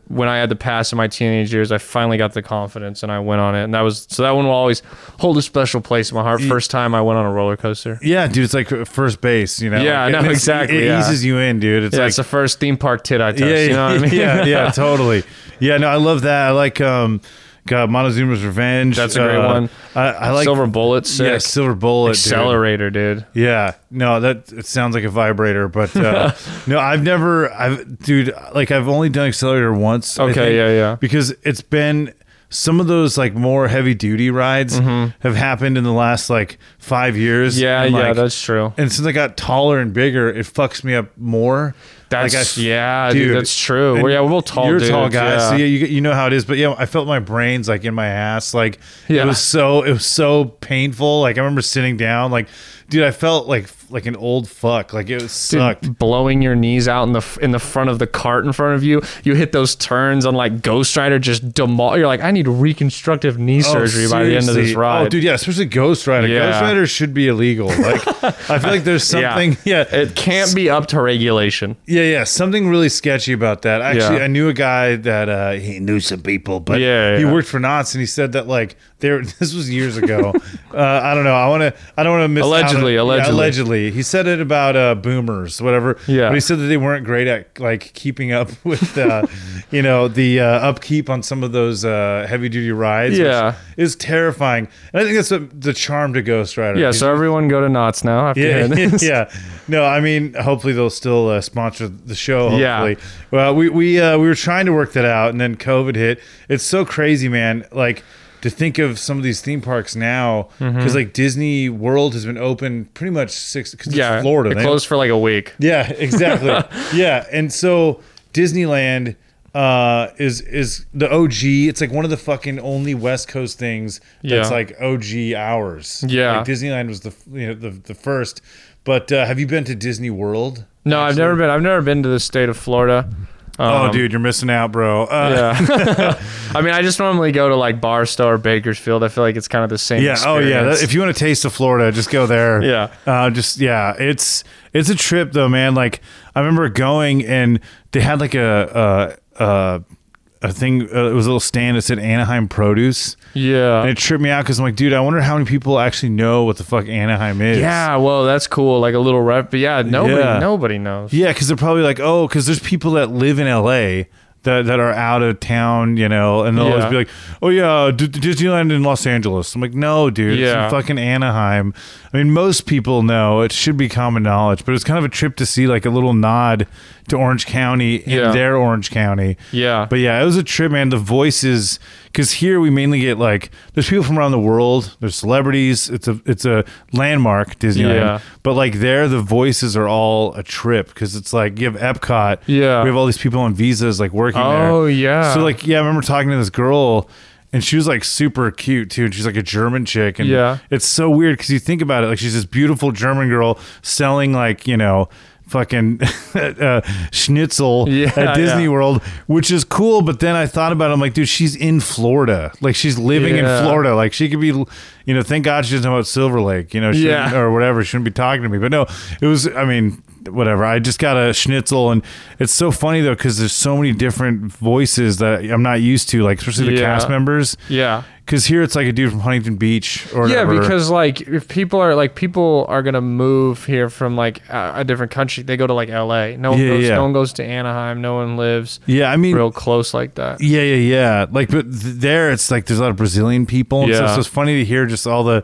when I had the pass in my teenage years, I finally got the confidence and I went on it. And that was so that one will always hold a special place in my heart. First time I went on a roller coaster. Yeah, dude. It's like first base. You know. Yeah, know, And exactly, It yeah. eases you in, dude. It's yeah, like it's the first theme park tit I touched. yeah, you know what I mean? yeah, yeah, totally. Yeah, no, I love that. I like um, God, Montezuma's Revenge. That's a great Uh, one. I, I like Silver Bullet, sick. Yeah, Silver Bullet. Accelerator, dude. Yeah, no, that it sounds like a vibrator, but uh, no, I've never, I've, dude, like I've only done accelerator once. Okay, think, yeah, yeah. because it's been some of those like more heavy duty rides have happened in the last like five years. Mm-hmm. Yeah, and, yeah, that's true. And since I got taller and bigger, it fucks me up more. That's Like, I- yeah, dude, That's true. Well, yeah, we're both tall. You're dudes, a tall guy, yeah. so yeah, you you know how it is. But yeah, I felt my brains like in my ass. Like Yeah. it was so it was so painful. Like I remember sitting down. Like, dude, I felt like like an old fuck. Like it was Dude, blowing your knees out in the in the front of the cart in front of you. You hit those turns on like Ghost Rider, just demol. You're like, I need reconstructive knee surgery by the end of this ride. Oh, dude, yeah, especially Ghost Rider. Yeah. Ghost Rider should be illegal. Like, I feel like there's something. Yeah, it can't be up to regulation. Yeah, yeah, something really sketchy about that. Actually, Yeah. I knew a guy that uh, he knew some people, but Yeah, he worked for Knott's, and he said that like there. This was years ago. uh, I don't know. I want to. I don't want to miss. out on- Allegedly, yeah, allegedly. allegedly. He said it about uh, boomers, whatever. Yeah. but he said that they weren't great at like keeping up with, uh, you know, the uh, upkeep on some of those uh, heavy duty rides. which Yeah. is terrifying, and I think that's what, the charm to Ghost Rider. Yeah, so everyone go to Knott's now. After yeah, this. yeah. No, I mean, hopefully they'll still uh, sponsor the show. Yeah. Hopefully. Well, we we uh, we were trying to work that out, and then COVID hit. It's so crazy, man. Like to think of some of these theme parks now, because Mhm. like Disney World has been open pretty much six. Because Yeah, Florida. It closed for like a week. yeah, exactly. yeah, and so Disneyland uh is is the OG. It's like one of the fucking only West Coast things that's Yeah. like OG hours. Yeah. like Disneyland was the you know the the first. But uh, have you been to Disney World? No, I've never been. I've never been to the state of Florida. Oh, Um, dude, you're missing out, bro. Uh, Yeah. I mean, I just normally go to like Barstow or Bakersfield. I feel like it's kind of the same. Yeah. Oh, yeah. That- if you want a taste of Florida, just go there. Yeah. Uh, just yeah. It's it's a trip though, man. Like I remember going and they had like a a, a a thing. Uh, it was a little stand that said Anaheim Produce, Yeah. and it tripped me out because I'm like, dude, I wonder how many people actually know what the fuck Anaheim is. Yeah, well, that's cool. Like a little rep, but yeah, nobody, Yeah. nobody knows. Yeah, because they're probably like, oh, because there's people that live in LA that, that are out of town, you know, and they'll always be like, oh yeah, D- Disneyland in Los Angeles. I'm like, no, dude, it's Yeah. in fucking Anaheim. I mean, most people know it should be common knowledge, but it's kind of a trip to see like a little nod to Orange County in Yeah. their Orange County. Yeah. But yeah, it was a trip, man. The voices, because here we mainly get like there's people from around the world. There's celebrities. It's a it's a landmark Disneyland. Yeah. But like there, the voices are all a trip because it's like you have Epcot. Yeah. We have all these people on visas like working Oh, there. Oh yeah. So like yeah, I remember talking to this girl. And she was like super cute too. And she's like a German chick. And Yeah. it's so weird because you think about it. Like she's this beautiful German girl selling like, you know, fucking uh, schnitzel Yeah, at Disney yeah. World, which is cool. But then I thought about it. I'm like, dude, she's in Florida. Like she's living Yeah. in Florida. Like she could be, you know, thank God she doesn't know about Silver Lake, you know, she Yeah. or whatever. She shouldn't be talking to me. But no, it was, I mean, whatever. I just got a schnitzel. And it's so funny though, because there's so many different voices that I'm not used to, like especially the Yeah. cast members. Yeah. Because here it's like a dude from Huntington Beach or Yeah, whatever. because like if people are like people are gonna move here from like a, a different country, they go to like L.A. No one Yeah, goes. yeah. No one goes to Anaheim. No one lives yeah, I mean, real close like that. Yeah, yeah, yeah. Like, but th- there, it's like there's a lot of Brazilian people. Yeah. so it's funny to hear just all the,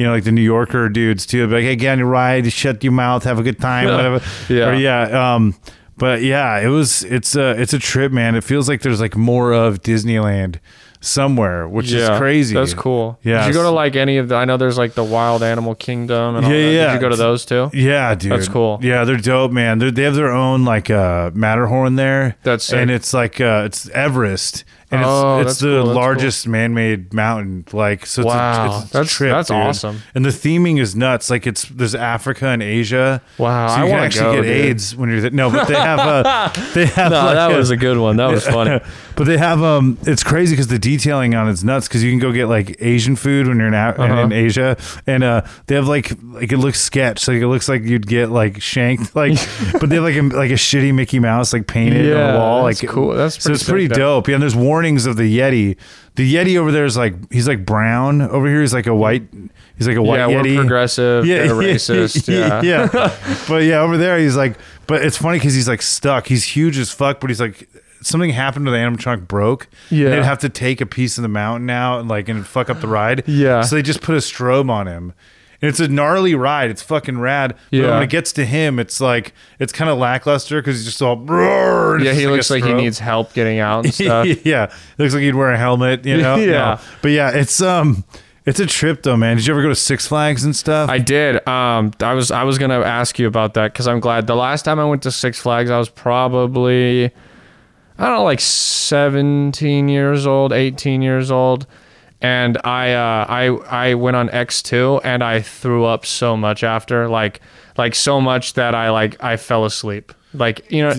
you know, like the New Yorker dudes too. Like, hey, get on your ride, shut your mouth, have a good time, Yeah. whatever. Yeah. Or, yeah. Um, but yeah, it was. It's a it's a trip, man. It feels like there's like more of Disneyland somewhere, which yeah, is crazy. That's cool. Yeah. Did you go to like any of the? I know there's like the Wild Animal Kingdom and all Yeah, yeah. Did you go to those too? Yeah, dude. That's cool. Yeah, they're dope, man. They're, they have their own like uh Matterhorn there. That's sick. and it's like uh it's Everest. And Oh, it's, it's the cool, largest man-made mountain. Like so, it's Wow, a, it's a that's- trip, that's dude. awesome. And the theming is nuts. Like it's there's Africa and Asia. Wow, so I you can actually go, get dude. AIDS when you're there. No, but they have uh they have No, like that a- was a good one. That was funny. but they have um it's crazy because the detailing on it's nuts because you can go get like asian food when you're in, Uh-huh. in asia and uh they have like like it looks sketch like it looks like you'd get like shanked like but they have like a like a shitty mickey mouse like painted on the wall that's like cool. That's so pretty it's pretty dope yeah and there's warnings of the yeti the yeti over there is like he's like brown over here he's like a white he's like a white yeah, we're yeti progressive. Yeah, yeah, racist. Yeah. yeah. But yeah, over there he's like, but it's funny because he's like stuck. He's huge as fuck, but he's like, something happened to the animatronic broke. Yeah. they'd have to take a piece of the mountain out and like and fuck up the ride. Yeah. so they just put a strobe on him. And it's a gnarly ride. It's fucking rad. But Yeah. when it gets to him, it's like it's kind of lackluster because he's just all. Yeah, he just looks like he needs help getting out and stuff. yeah, looks like he'd wear a helmet. You know. Yeah. No. But yeah, it's um, it's a trip though, man. Did you ever go to Six Flags and stuff? I did. Um, I was I was gonna ask you about that because I'm glad. The last time I went to Six Flags, I was probably I don't know, like 17 years old, 18 years old, and I uh, I I went on X2 and I threw up so much after, like like so much that I like I fell asleep. Like you know.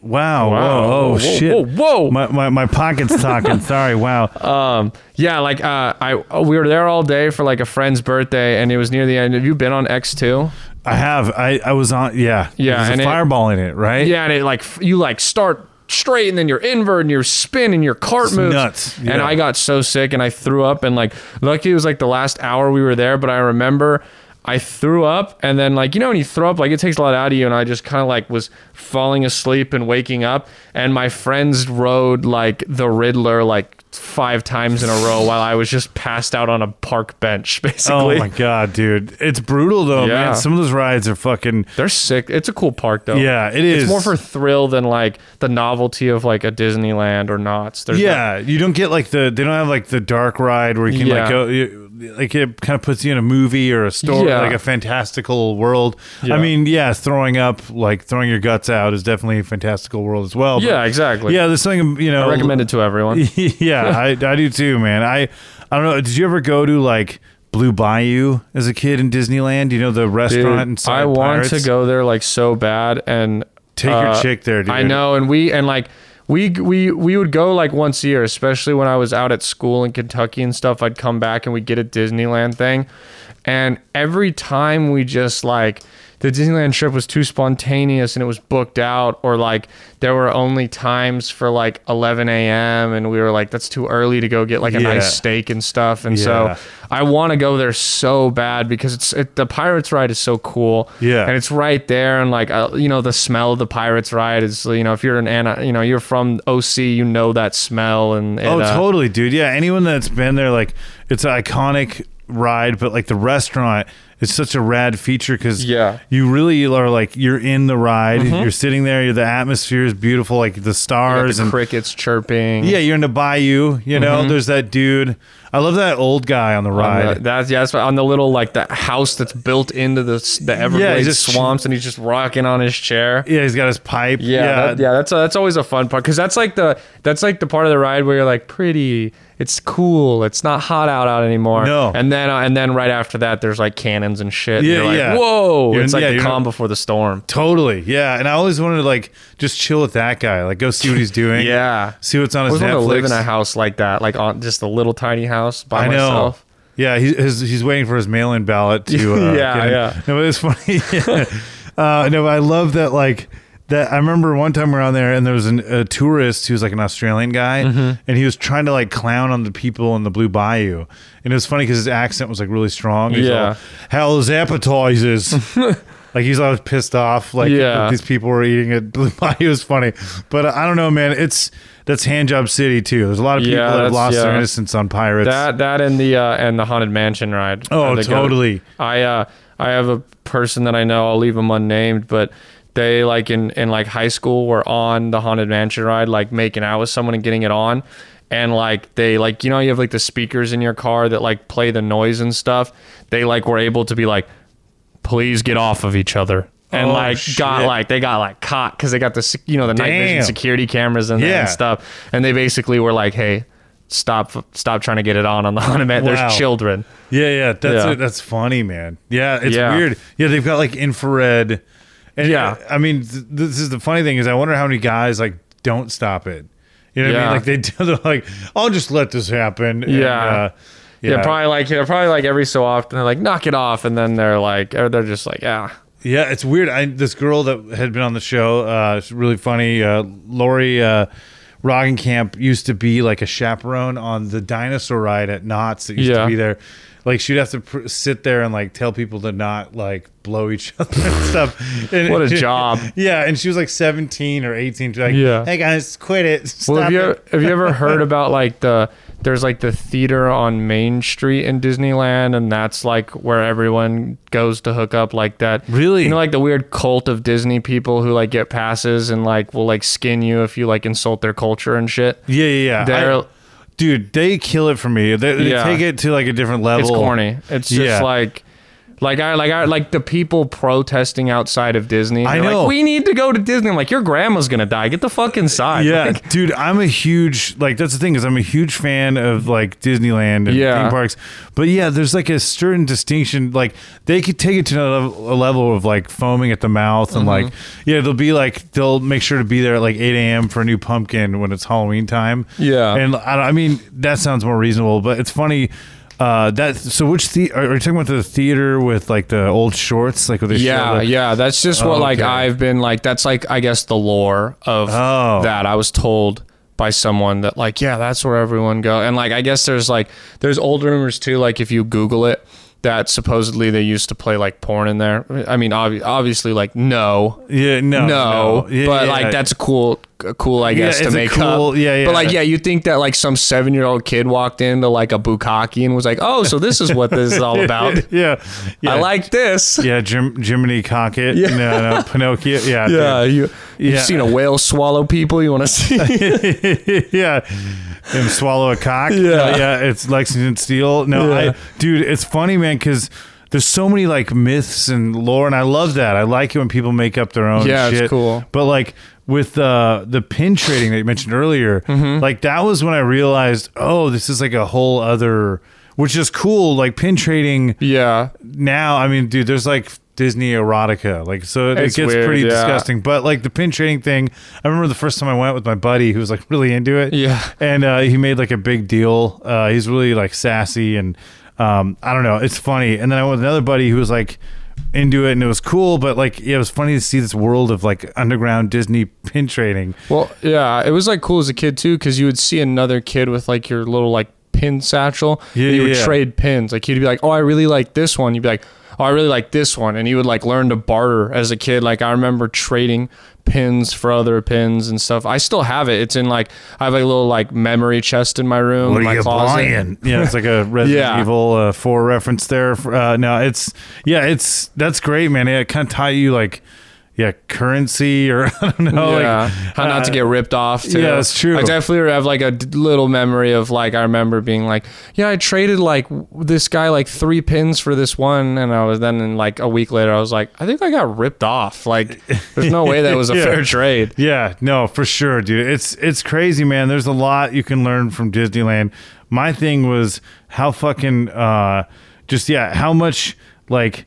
Wow. Wow. Whoa. Oh, Whoa, shit. whoa, whoa. My, my, my pocket's talking. Sorry. Wow. Um, yeah, like uh, I we were there all day for like a friend's birthday, and it was near the end. Have you been on X two? I have. I, I was on. Yeah. Yeah, and a it- in it, right? Yeah, and it like you like start straight, and then you're invert, and you're spin, and your cart It's moves. nuts. And I got so sick, and I threw up, and like lucky it was like the last hour we were there, but I remember. I threw up and then like you know when you throw up like it takes a lot out of you and I just kind of like was falling asleep and waking up and my friends rode like the Riddler like five times in a row while I was just passed out on a park bench basically. Oh my god, dude! It's brutal though, Yeah. man. Some of those rides are fucking. They're sick. It's a cool park though. Yeah, it is. It's more for thrill than like the novelty of like a Disneyland or Knott's. There's Yeah, you don't get like the. They don't have like the dark ride where you can Yeah. like go. You, like it kind of puts you in a movie or a story, Yeah. like a fantastical world. Yeah. I mean, yeah, throwing up, like throwing your guts out, is definitely a fantastical world as well. Yeah, exactly. Yeah, there's something you know. I recommend it to everyone. yeah, I, I do too, man. I I don't know. Did you ever go to like Blue Bayou as a kid in Disneyland? You know the Dude, restaurant inside I want to go there like so bad and Take your uh, chick there, dude. I know, and we and like we we we would go like once a year, especially when I was out at school in Kentucky and stuff. I'd come back and we'd get a Disneyland thing, and every time we just like the Disneyland trip was too spontaneous and it was booked out, or like there were only times for like 11 a.m. and we were like, that's too early to go get like a Yeah. nice steak and stuff. And Yeah. so I want to go there so bad because it's it, the Pirates ride is so cool. Yeah. and it's right there, and like uh, you know the smell of the Pirates ride is you know if you're an Anna, you know you're from OC, you know that smell and Oh, uh, totally, dude. Yeah, anyone that's been there, like, it's an iconic ride, but like the restaurant is such a rad feature because Yeah. you really are like you're in the ride, Mhm. you're sitting there, you're, the atmosphere is beautiful, like the stars the and crickets chirping. yeah, you're in the bayou. You know, Mhm. there's that dude. I love that old guy on the On ride. the, that's yeah, that's on the little like the house that's built into the the Everglades just- swamps, and he's just rocking on his chair. yeah, he's got his pipe. Yeah, yeah, that- yeah, that's that's always a fun part because that's like the that's like the part of the ride where you're like pretty, it's cool, it's not hot out out anymore. No. and then uh, and then right after that, there's like cannons and shit. and Yeah, you're like, yeah. Whoa! You're- it's like yeah, the calm not- before the storm. Totally, yeah. And I always wanted to like just chill with that guy, like go see what he's doing. Yeah, see what's on his I his always wanted to live in a house like that, like on just a little tiny house by I know. myself. Yeah, he's his, he's waiting for his mail-in ballot to. Uh, Yeah, yeah. No, but it's funny. uh, no, but I love that. Like that. I remember one time we were on there, and there was an, a tourist who was like an Australian guy, Mhm. and he was trying to like clown on the people in the Blue Bayou, and it was funny because his accent was like really strong. He's Yeah. all, hell's appetizers. Like he's always pissed off, like Yeah. these people were eating at Blue Bayou is funny, but I don't know, man. It's that's hand job city too. There's a lot of people Yeah, that have lost their innocence on pirates. That that and the uh, and the haunted mansion ride. Oh, they go- totally. I uh I have a person that I know. I'll leave them unnamed, but they like in in like high school were on the haunted mansion ride, like making out with someone and getting it on. And like they like you know you have like the speakers in your car that like play the noise and stuff. They like were able to be like, please get off of each other. And Oh, like got like they got like caught because they got the you know the night vision security cameras in there Yeah. and stuff. And they basically were like, hey, stop stop trying to get it on on the haunted man. Wow. There's children. Yeah, yeah, that's Yeah. It. that's funny, man. Yeah, it's Yeah. weird. Yeah, they've got like infrared. And Yeah. I mean, th- this is the funny thing is, I wonder how many guys like don't stop it. You know what I mean? Like they do, they're like, I'll just let this happen. And, Yeah. uh, Yeah, probably like they're probably like every so often they're like knock it off, and then they're like or they're just like yeah. Yeah, it's weird. I this girl that had been on the show, uh, she's really funny. Uh, Lori uh, Roggenkamp used to be like a chaperone on the dinosaur ride at Knott's that used Yeah. to be there. Like she'd have to pr- sit there and like tell people to not like blow each other and stuff. And What a job. Yeah, and she was like seventeen or eighteen. She's like, Yeah. hey guys, quit it. Stop well, have you ever, have you ever heard about like the there's like the theater on Main Street in Disneyland, and that's like where everyone goes to hook up like that. Really? You know, like the weird cult of Disney people who like get passes and like will like skin you if you like insult their culture and shit. Yeah, yeah, yeah. They're I- dude, they kill it for me. They, they Yeah. take it to like a different level. It's corny. It's just Yeah. like. Like I like I like the people protesting outside of Disney. I know. Like, we need to go to Disney. I'm like, your grandma's gonna die. Get the fuck inside. Yeah, Like, dude, I'm a huge like that's the thing is I'm a huge fan of like Disneyland and Yeah. theme parks, but yeah, there's like a certain distinction. Like they could take it to a level, of like foaming at the mouth and Mhm. like yeah, they'll be like they'll make sure to be there at like 8 a.m. for a new pumpkin when it's Halloween time. Yeah. and I, I mean that sounds more reasonable, but it's funny. Uh, that so which the are you talking about the theater with like the old shorts like they show yeah, the- yeah. That's just what Oh, like okay. I've been like. That's like I guess the lore of Oh. that. I was told by someone that like yeah, that's where everyone go. And like I guess there's like there's old rumors too. Like if you Google it, that supposedly they used to play like porn in there. I mean, obvi- obviously like no, yeah no no, no. Yeah, but yeah. like that's cool, cool I Yeah, guess to make cool- up. yeah, yeah. But like yeah, you think that like some seven year old kid walked into like a bukkake and was like, oh, so this is what this is all about. yeah, yeah. I like this. Yeah, Jim, Jiminy Cocket. Yeah. No, no, Pinocchio. Yeah. Yeah, dude. you you've Yeah. seen a whale swallow people. You want to see? yeah. Him swallow a cock. Yeah. yeah. It's Lexington Steele. No, Yeah. I, dude, it's funny, man, because there's so many like myths and lore, and I love that. I like it when people make up their own. Yeah, it's cool. But like with uh, the pin trading that you mentioned earlier, Mm-hmm. like that was when I realized, oh, this is like a whole other, which is cool. Like pin trading. yeah, now i mean dude there's like disney erotica like so it It's gets weird, pretty yeah. disgusting but like the pin trading thing i remember the first time i went with my buddy who was like really into it Yeah. and uh, he made like a big deal uh, he's really like sassy and um, i don't know it's funny and then i went with another buddy who was like into it and it was cool, but like yeah, it was funny to see this world of like underground Disney pin trading. Well, yeah, it was like cool as a kid too, because you would see another kid with like your little like pin satchel. Yeah, and you yeah, would yeah. trade pins. Like you'd be like, "Oh, I really like this one." You'd be like, "Oh, I really like this one," and you would like learn to barter as a kid. Like I remember trading pins for other pins and stuff. I still have it. It's in like I have like a little like memory chest in my room. What in are my you closet. buying? Yeah, it's like a Resident Yeah. Evil uh, four reference there. Uh, no, it's yeah, it's that's great, man. Yeah, it kind of tie you like yeah, currency or I don't know. yeah, like, how not to uh, get ripped off. Too. yeah, that's true. I definitely have like a little memory of like I remember being like, yeah, I traded like this guy like three pins for this one, and I was then in like a week later, I was like, I think I got ripped off. Like, there's no way that was a Yeah. fair trade. Yeah, no, for sure, dude. It's it's crazy, man. There's a lot you can learn from Disneyland. My thing was how fucking uh just yeah, how much like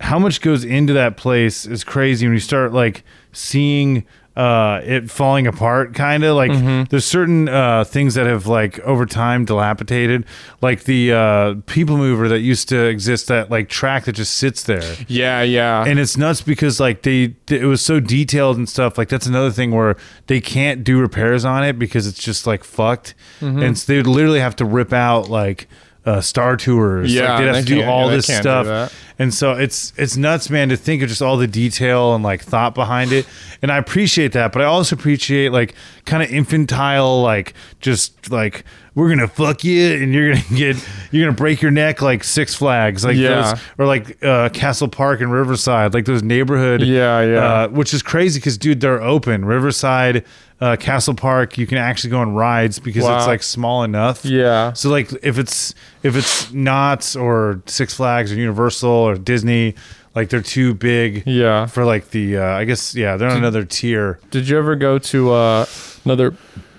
how much goes into that place is crazy when you start like seeing uh it falling apart kind of like there's certain uh things that have like over time dilapidated like the uh people mover that used to exist that like track that just sits there Yeah, yeah. and it's nuts because like they it was so detailed and stuff like that's another thing where they can't do repairs on it because it's just like fucked Mm-hmm. and so they would literally have to rip out like uh, star tours Yeah, like, they'd have they to do all this stuff and so it's it's nuts man to think of just all the detail and like thought behind it and i appreciate that but i also appreciate like kind of infantile like just like we're gonna fuck you and you're gonna get you're gonna break your neck like six flags like Yeah. those or like uh, Castle Park and Riverside, like those neighborhood. Yeah, yeah. Uh, which is crazy because dude, they're open. Riverside, uh, Castle Park, you can actually go on rides because it's like small enough. Yeah. So like if it's if it's Knott's or Six Flags or Universal or Disney, like they're too big. Yeah. For like the uh, I guess yeah they're on another tier. Did you ever go to uh, another?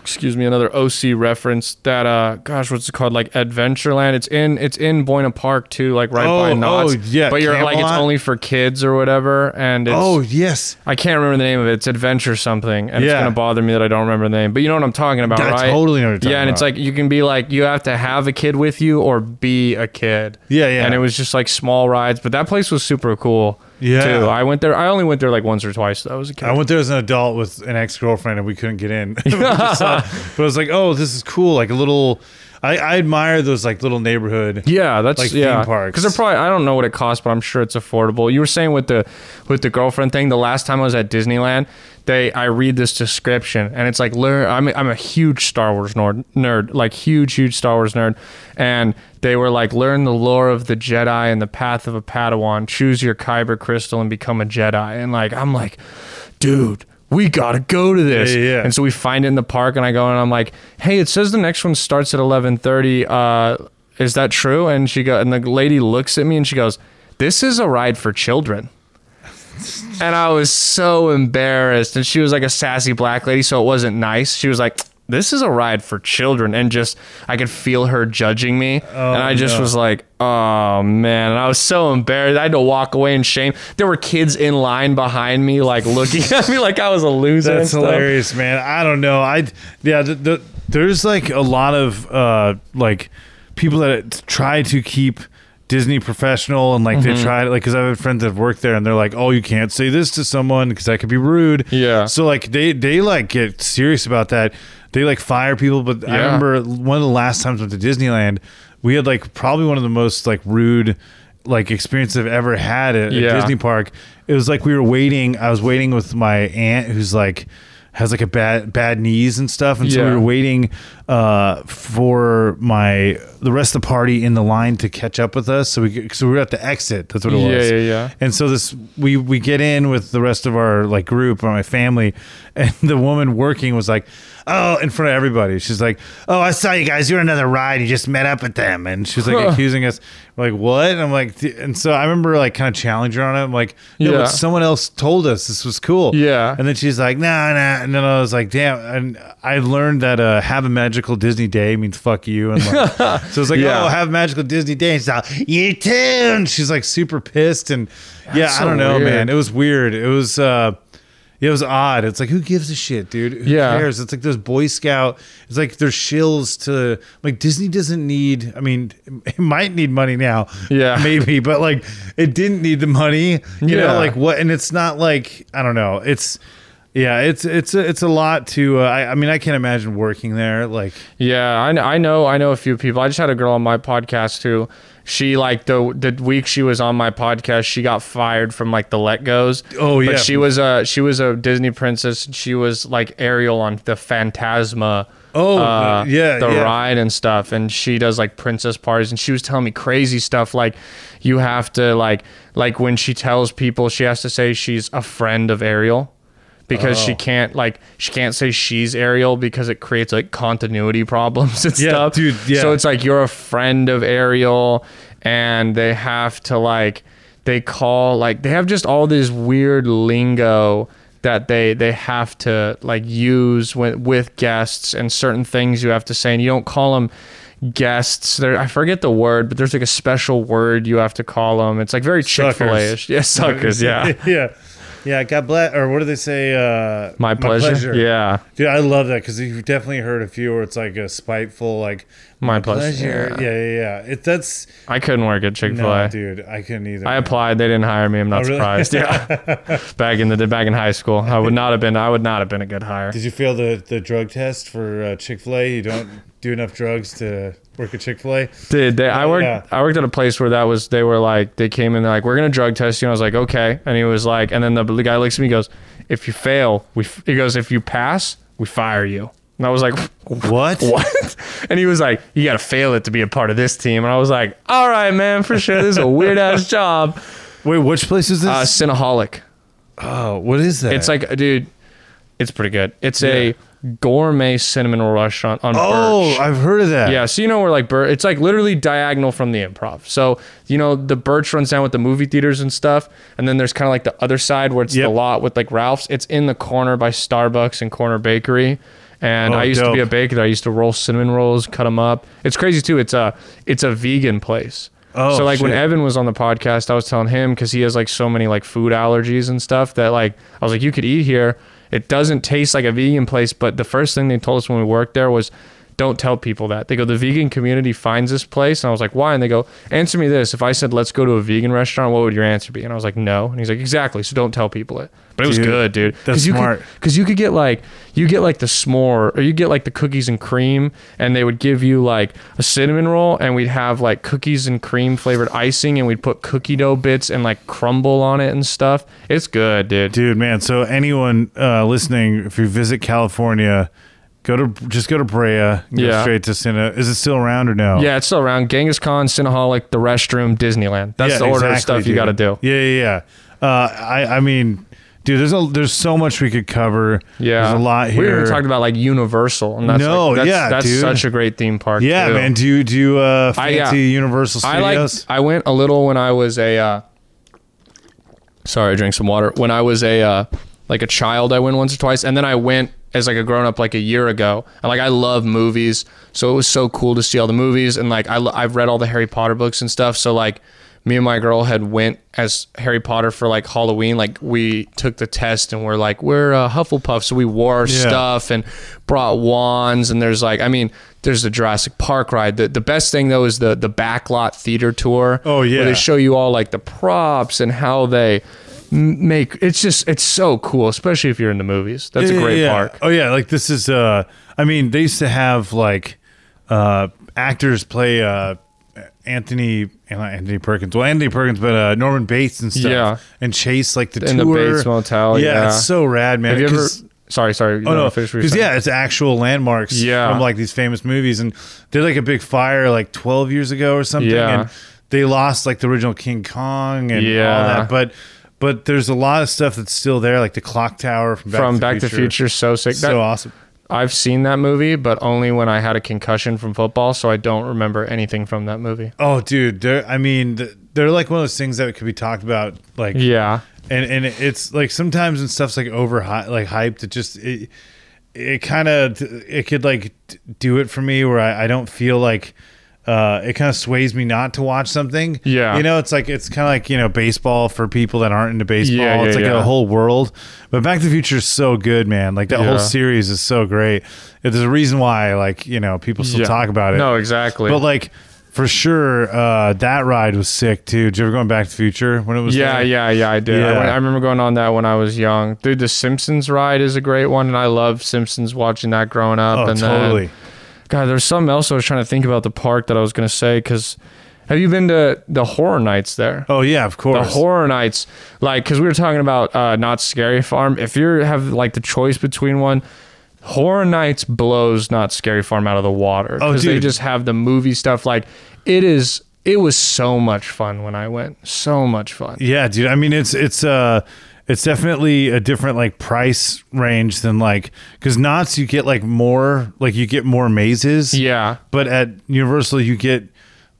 Excuse me, another OC reference that uh, gosh, what's it called? Like Adventureland. It's in it's in Buena Park too, like right Oh, by Knott's. oh, yeah, but you're like it's only for kids or whatever, and it's, Oh yes. I can't remember the name of it. It's Adventure something, and it's gonna bother me that I don't remember the name. But you know what I'm talking about, I right? totally know Yeah, and talking it's like you can be like you have to have a kid with you or be a kid. Yeah, yeah. And it was just like small rides, but that place was super cool. Yeah. Too. I went there. I only went there like once or twice. That was a kid. I went there as an adult with an ex girlfriend and we couldn't get in. We just saw- but I was like, oh, this is cool. Like a little. I, I admire those like little neighborhood. Yeah, that's like yeah. theme parks. Because they're probably I don't know what it costs, but I'm sure it's affordable. You were saying with the with the girlfriend thing. The last time I was at Disneyland, they I read this description and it's like learn. I'm I'm a huge Star Wars nerd, nerd, like huge huge Star Wars nerd, and they were like learn the lore of the Jedi and the path of a Padawan. Choose your Kyber crystal and become a Jedi. And like I'm like, dude. We gotta go to this, Yeah, yeah, and so we find it in the park, and I go and I'm like, "Hey, it says the next one starts at 11:30. Uh, is that true?" And she go, and the lady looks at me and she goes, "This is a ride for children." and I was so embarrassed. And she was like a sassy black lady, so it wasn't nice. She was like, "This is a ride for children," and just I could feel her judging me, and I just no. was like, "Oh man!" And I was so embarrassed. I had to walk away in shame. There were kids in line behind me, like looking at me like I was a loser. That's hilarious, man. I don't know. I yeah. The, the, there's like a lot of uh like people that try to keep Disney professional and like Mm-hmm. they try to like because I have friends that have worked there and they're like, oh, you can't say this to someone because that could be rude. Yeah. So like they they like get serious about that. They like fire people. But I remember one of the last times I went to Disneyland, we had like probably one of the most like rude like experience I've ever had at, Yeah. at Disney Park. It was like we were waiting. I was waiting with my aunt who's like has like a bad bad knees and stuff, and so we were waiting uh, for my the rest of the party in the line to catch up with us. So we so we were at the exit. That's what it was. yeah, yeah. And so this we we get in with the rest of our like group or my family, and the woman working was like, "Oh," in front of everybody. She's like, "Oh, I saw you guys. You're on another ride. You just met up with them." And she's like accusing us. We're like, "What?" And I'm like, and so I remember like kind of challenging her on it. I'm like, "No, Yeah. but someone else told us this was cool." Yeah. And then she's like, "Nah, nah." And then I was like, "Damn!" And I learned that uh, "Have a magical Disney day" means "fuck you." And like, so it's like, Yeah. "Oh, have magical Disney day." And she's like, "You too." And she's like super pissed. And yeah, That's I don't know, weird. man. It was weird. It was. uh It was odd. It's like who gives a shit, dude? Who Yeah. cares? It's like those Boy Scout. It's like they're shills to like Disney doesn't need. I mean, it might need money now. Yeah. maybe, but like it didn't need the money. You Yeah. know, like what? And it's not like I don't know. It's yeah, it's it's it's a lot to. Uh, I, I mean, I can't imagine working there. Like Yeah, I, I know I know a few people. I just had a girl on my podcast who she like the the week she was on my podcast, she got fired from like the Let Goes. Oh, yeah. But she was a she was a Disney princess. She was like Ariel on the Phantasma. Oh, uh, yeah, the yeah. ride and stuff. And she does like princess parties, and she was telling me crazy stuff like you have to like like when she tells people she has to say she's a friend of Ariel because she Oh. can't like she can't say she's Ariel because it creates like continuity problems and Yeah, stuff. dude, yeah. So it's like you're a friend of Ariel and they have to like they call like they have just all this weird lingo that they they have to like use with with guests and certain things you have to say and you don't call them guests there I forget the word but there's like a special word you have to call them it's like very Chick-fil-A ish yeah suckers yeah yeah. Yeah, God bless, or what do they say? Uh, My pleasure. Yeah. dude, I love that because you've definitely heard a few where it's like a spiteful, like My pleasure. Yeah, yeah, yeah. It that's I couldn't work at Chick-fil-A no, dude. I couldn't either. I applied. They didn't hire me. I'm not Oh, really? surprised. Yeah, back in the back in high school, I would not have been. I would not have been a good hire. Did you fail the the drug test for uh, Chick Fil A? You don't do enough drugs to work at Chick Fil A. Did they, I worked? Yeah. I worked at a place where that was. They were like, they came in. They're like, we're gonna drug test you. And I was like, okay. And he was like, and then the, the guy looks at me, and goes, if you fail, we. f-" He goes, if you pass, we fire you. And I was like, What? what? And he was like, you got to fail it to be a part of this team. And I was like, all right, man, for sure. This is a weird ass job. Wait, which place is this? Uh, Cinnaholic. oh, what is that? It's like, dude, it's pretty good. It's a gourmet cinnamon roll restaurant on oh, Birch. I've heard of that. Yeah, so you know where like Birch, it's like literally diagonal from the improv. So you know the Birch runs down with the movie theaters and stuff, and then there's kind of like the other side where it's Yep. the lot with like Ralph's. It's in the corner by Starbucks and Corner Bakery. And Oh, I used to be a baker. I used to roll cinnamon rolls, cut them up. It's crazy too. It's a it's a vegan place. Oh, so like when. Evan was on the podcast, I was telling him because he has like so many like food allergies and stuff that like I was like, you could eat here. It doesn't taste like a vegan place, but the first thing they told us when we worked there was, don't tell people that. They go, the vegan community finds this place, and I was like, why? And they go, answer me this: if I said let's go to a vegan restaurant, what would your answer be? And I was like, no. And he's like, exactly. So don't tell people it. But it was good, dude. that's you smart. Because you could get like you get like the s'more, or you get like the cookies and cream, and they would give you like a cinnamon roll, and we'd have like cookies and cream flavored icing, and we'd put cookie dough bits and like crumble on it and stuff. It's good, dude. dude, man. So anyone uh, listening, if you visit California, go to just go to Brea. and Go Yeah. straight to Cinna. Is it still around or no? Yeah, it's still around. Genghis Khan, Cinnaholic, the restroom, Disneyland. That's Yeah, the order of exactly, stuff you got to do. Yeah, yeah, yeah. Uh, I, I mean, dude, there's a there's so much we could cover. Yeah, there's a lot here. We haven't talked about like Universal, and that's No, like, that's, yeah, that's dude. such a great theme park. yeah, too. man. Do you do you, uh, I- yeah. fancy Universal I like. I went a little when I was a. Uh, sorry, I drank some water. When I was a uh, like a child, I went once or twice, and then I went as like a grown up like a year ago. And like I love movies, so it was so cool to see all the movies. And like I I've read all the Harry Potter books and stuff. So like me and my girl had went as Harry Potter for like Halloween. Like we took the test and we're like we're uh, Hufflepuff, so we wore our Yeah. stuff and brought wands. And there's like I mean there's the Jurassic Park ride. The the best thing though is the the backlot theater tour. Oh, yeah. where they show you all like the props and how they make it's just it's so cool especially if you're in the movies that's Yeah, a great yeah. park Oh yeah, like this is. uh I mean, they used to have like uh actors play uh Anthony not Anthony Perkins. Well, Anthony Perkins, but uh Norman Bates and stuff. Yeah. and Chase like the in the. Bates Motel Yeah, yeah, it's so rad, man. have you ever sorry sorry Oh no, finish what you're because yeah, it's actual landmarks Yeah. from like these famous movies, and they had like a big fire like 12 years ago or something, Yeah. and they lost like the original King Kong and yeah. all that, but but there's a lot of stuff that's still there, like the clock tower from Back, from to, the Back to Future. So sick. So That- awesome. I've seen that movie but only when I had a concussion from football so I don't remember anything from that movie. Oh, dude, I mean they're like one of those things that could be talked about like yeah. and and it's like sometimes when stuff's like over like hyped it just it it kind of it could like do it for me where I, I don't feel like uh, it kind of sways me not to watch something. Yeah. you know, it's like it's kind of like you know baseball for people that aren't into baseball. Yeah, it's yeah, like yeah. a whole world. But Back to the Future is so good, man. Like that Yeah. whole series is so great. There's a reason why, like you know, people still Yeah. talk about it. No, exactly. But like for sure, uh, that ride was sick too. Did you ever go on Back to the Future when it was? yeah, there? yeah, yeah, I did. I, went- I remember going on that when I was young. Dude, the Simpsons ride is a great one, and I love Simpsons watching that growing up. Oh, and totally. Then, God, there's something else I was trying to think about the park that I was gonna say because have you been to the horror nights there? Oh yeah, of course. the horror nights like because we were talking about uh Knott's Scary Farm if you have like the choice between one horror nights blows Knott's Scary Farm out of the water Oh, because they just have the movie stuff like it is it was so much fun when i went so much fun Yeah, dude. I mean, it's it's uh it's definitely a different like price range than like because Knott's you get like more like you get more mazes. yeah but at Universal you get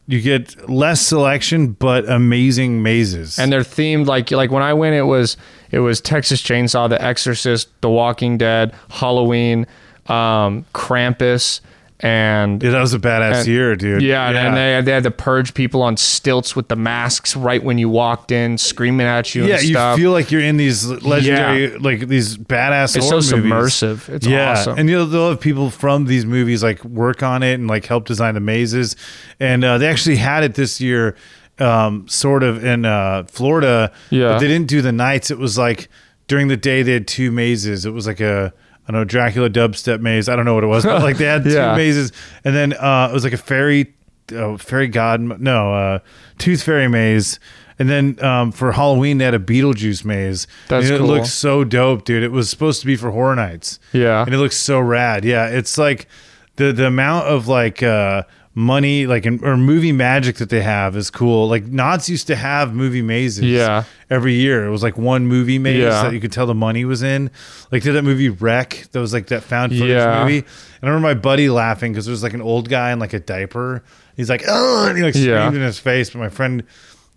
you get less selection but amazing mazes. and they're themed like like when I went, it was it was Texas Chainsaw, The Exorcist, The Walking Dead, Halloween, um, Krampus, and Yeah, that was a badass and- year, dude. Yeah, and they, they had to purge people on stilts with the masks right when you walked in, screaming at you. yeah, and you feel like you're in these legendary, like these badass. It's so movies. submersive. It's yeah, awesome. and you'll they'll have people from these movies like work on it and like help design the mazes. And uh, they actually had it this year, um, sort of in uh, Florida. Yeah. but they didn't do the nights. It was like during the day they had two mazes. It was like a I don't know Dracula dubstep maze. I don't know what it was, but like they had two mazes, and then uh, it was like a fairy, uh, fairy god, no, uh, tooth fairy maze. And then um, for Halloween, they had a Beetlejuice maze. That's and it cool. looks so dope, dude. It was supposed to be for horror nights. Yeah. And it looks so rad. Yeah. It's like the the amount of like uh money like in, or movie magic that they have is cool. Like Knott's used to have movie mazes. Yeah. Every year. It was like one movie maze Yeah. that you could tell the money was in. Like did that movie Wreck? That was like that found footage Yeah. movie. And I remember my buddy laughing because there was like an old guy in like a diaper. He's like, oh, and he like screamed Yeah. in his face. But my friend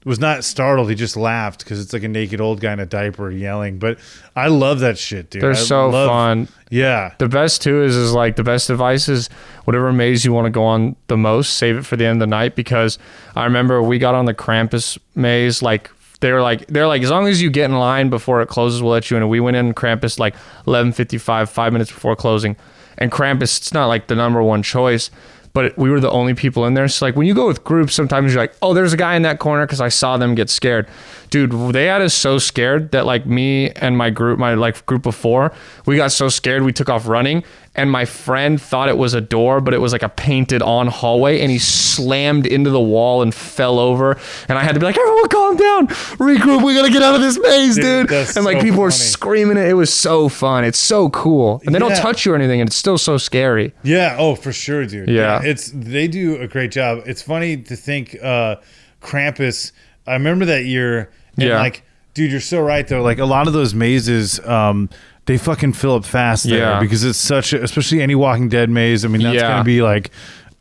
was not startled. He just laughed because it's like a naked old guy in a diaper yelling. But I love that shit, dude. They're I so love- fun. Yeah. The best too is is like the best advice is whatever maze you want to go on the most, save it for the end of the night because I remember we got on the Krampus maze like they were like they're like as long as you get in line before it closes, we'll let you in. And we went in Krampus like eleven fifty five, five minutes before closing. And Krampus, it's not like the number one choice, but we were the only people in there. So like when you go with groups, sometimes you're like, oh, there's a guy in that corner because I saw them get scared. Dude, they had us so scared that like me and my group, my like group of four, we got so scared we took off running. And my friend thought it was a door, but it was like a painted on hallway, and he slammed into the wall and fell over. And I had to be like, everyone calm down, regroup, we gotta get out of this maze, Dude, dude. and like so people were screaming it. It was so fun. It's so cool. And they don't touch you or anything, and it's still so scary. Yeah. Oh, for sure, dude. Yeah. It's they do a great job. It's funny to think uh Krampus. I remember that year. And Yeah. Like, dude, you're so right though. Like a lot of those mazes, um, they fucking fill up fast there Yeah. because it's such a, especially any Walking Dead maze. I mean, that's Yeah. gonna be like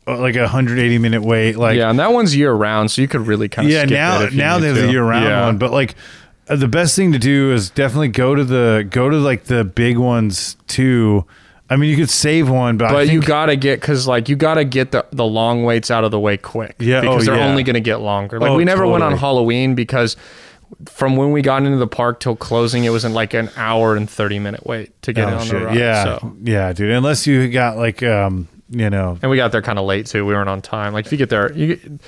uh, like a 180 minute wait. Like, yeah, and that one's year round, so you could really kind of yeah skip now it if you now there's to. a year round Yeah. one but like uh, the best thing to do is definitely go to the go to like the big ones too i mean you could save one but, I But you gotta get because like you gotta get the the long waits out of the way quick. Yeah, because oh, they're yeah. only gonna get longer. Like Oh, we never went on. Halloween because from when we got into the park till closing, it was in like an hour and thirty minute wait to get Oh, in on shit. the ride. yeah So. yeah dude unless you got like um you know And we got there kind of late too. We weren't on time. Like if you get there, you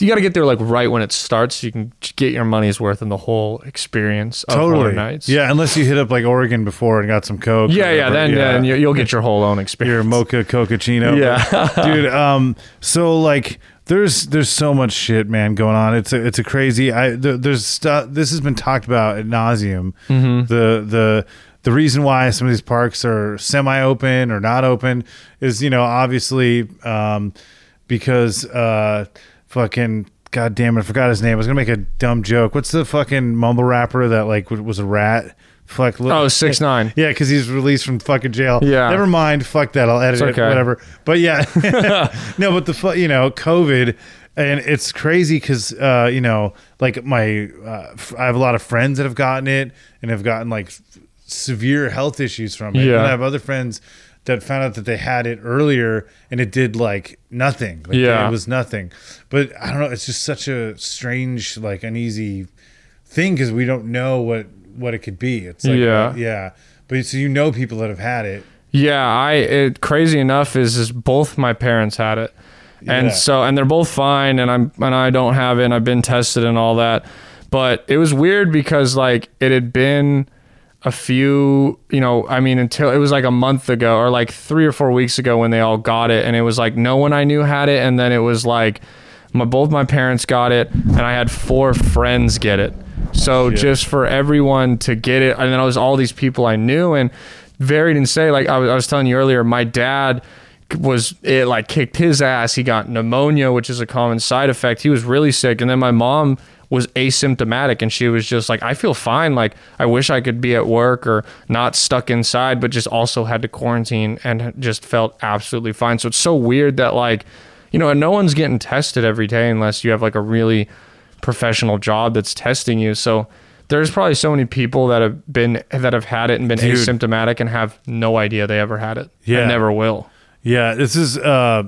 you got to get there like right when it starts. So you can get your money's worth in the whole experience of totally nights. yeah unless you hit up like oregon before and got some coke yeah, yeah. Then then you, you'll get your whole own experience. your mocha cocacino Yeah. dude um so like there's there's so much shit man going on. It's a it's a crazy i there, there's stuff this has been talked about at nauseum. Mm-hmm. the the the reason why some of these parks are semi-open or not open is you know obviously um because uh fucking god damn it i forgot his name. I was gonna make a dumb joke. What's the fucking mumble rapper that like was a rat fuck look- Oh, 6ix9ine. yeah because he's released from fucking jail Yeah. never mind fuck that i'll edit It's it whatever but yeah no but the fu- you know covid and it's crazy because uh you know like my uh, i have a lot of friends that have gotten it and have gotten like severe health issues from it Yeah. and i have other friends that found out that they had it earlier and it did like nothing. Like, Yeah. it was nothing. But I don't know. It's just such a strange, like uneasy thing because we don't know what what it could be. It's like Yeah. Uh, yeah. But so you know people that have had it. Yeah, I it crazy enough is is both my parents had it. And Yeah. so and they're both fine and I'm and I don't have it and I've been tested and all that. But it was weird because like it had been a few, you know, I mean until it was like a month ago or like 3 or 4 weeks ago when they all got it and it was like no one I knew had it and then it was like my both my parents got it and I had four friends get it. So just for everyone to get it and then I was all these people I knew and varied and say like I was, I was telling you earlier my dad was it like kicked his ass. He got pneumonia which is a common side effect. He was really sick and then my mom was asymptomatic and she was just like I feel fine. Like I wish I could be at work or not stuck inside but just also had to quarantine and just felt absolutely fine. So it's so weird that like you know and no one's getting tested every day unless you have like a really professional job that's testing you so there's probably so many people that have been that have had it and been Dude. asymptomatic and have no idea they ever had it Yeah. and never will Yeah, this is uh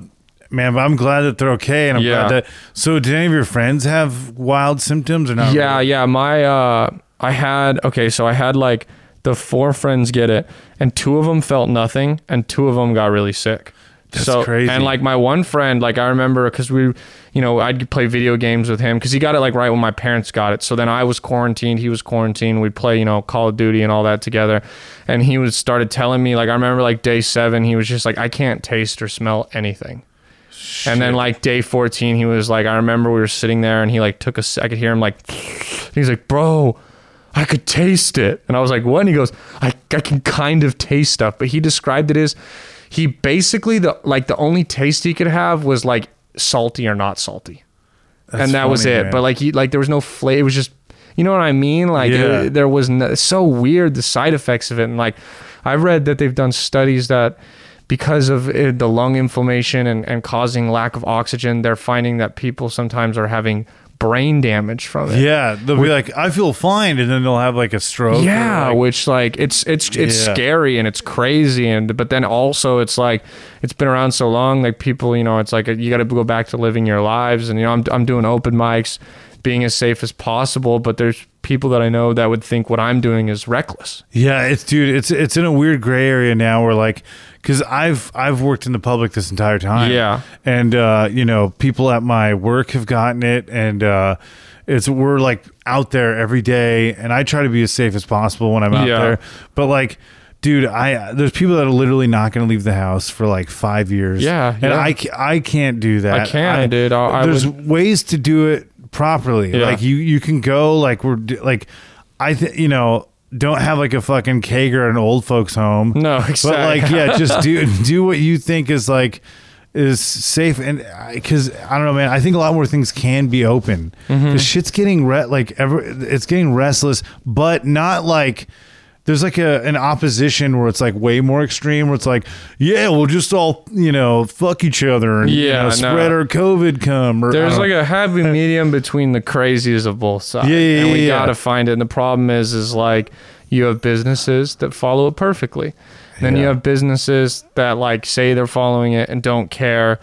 man, but I'm glad that they're okay and I'm Yeah. glad that so did any of your friends have wild symptoms or not? Yeah, yeah. My uh I had okay, so I had like the four friends get it, and two of them felt nothing, and two of them got really sick. That's so, crazy. And like my one friend, like I remember because we, you know, I'd play video games with him because he got it like right when my parents got it. So then I was quarantined, he was quarantined. We'd play, you know, Call of Duty and all that together. And he was started telling me like I remember like day seven, he was just like I can't taste or smell anything. And then like day 14, he was like, I remember we were sitting there and he like took a, I could hear him like, he's like, bro, I could taste it. And I was like, what? And he goes, I, I can kind of taste stuff. But he described it as he basically, the like the only taste he could have was like salty or not salty. That's and that was it. man. But like he, like there was no flavor. It was just, you know what I mean? Like Yeah. it- there was no, so weird the side effects of it. And like I've read that they've done studies that because of it, the lung inflammation and, and causing lack of oxygen, they're finding that people sometimes are having brain damage from it. Yeah, they'll be like, I feel fine, and then they'll have like a stroke. Yeah, like- which like it's it's it's Yeah. scary and it's crazy and but then also it's like it's been around so long like people you know it's like you got to go back to living your lives and you know I'm I'm doing open mics being as safe as possible but there's people that I know that would think what I'm doing is reckless. Yeah, it's dude, it's it's in a weird gray area now where like cuz I've I've worked in the public this entire time. Yeah. And uh you know, people at my work have gotten it and uh it's we're like out there every day and I try to be as safe as possible when I'm out Yeah. there. But like Dude, I there's people that are literally not going to leave the house for like five years. Yeah, and yeah. I, I can't do that. I can't, dude. I- I there's would- ways to do it properly. Yeah. Like you you can go like we're like I think you know don't have like a fucking keg or an old folks home. No, But like yeah, just do do what you think is like is safe and because I don't know, man. I think a lot more things can be open. Mm-hmm. The shit's getting re- like ever. It's getting restless, but not like. There's like a an opposition where it's like way more extreme. Where it's like, yeah, we'll just all you know fuck each other and you Yeah, know, no. spread our COVID come. Or, There's uh, like a happy medium between the crazies of both sides. Yeah, yeah, and we yeah. gotta find it. And the problem is, is like you have businesses that follow it perfectly. Then you have businesses that like say they're following it and don't care,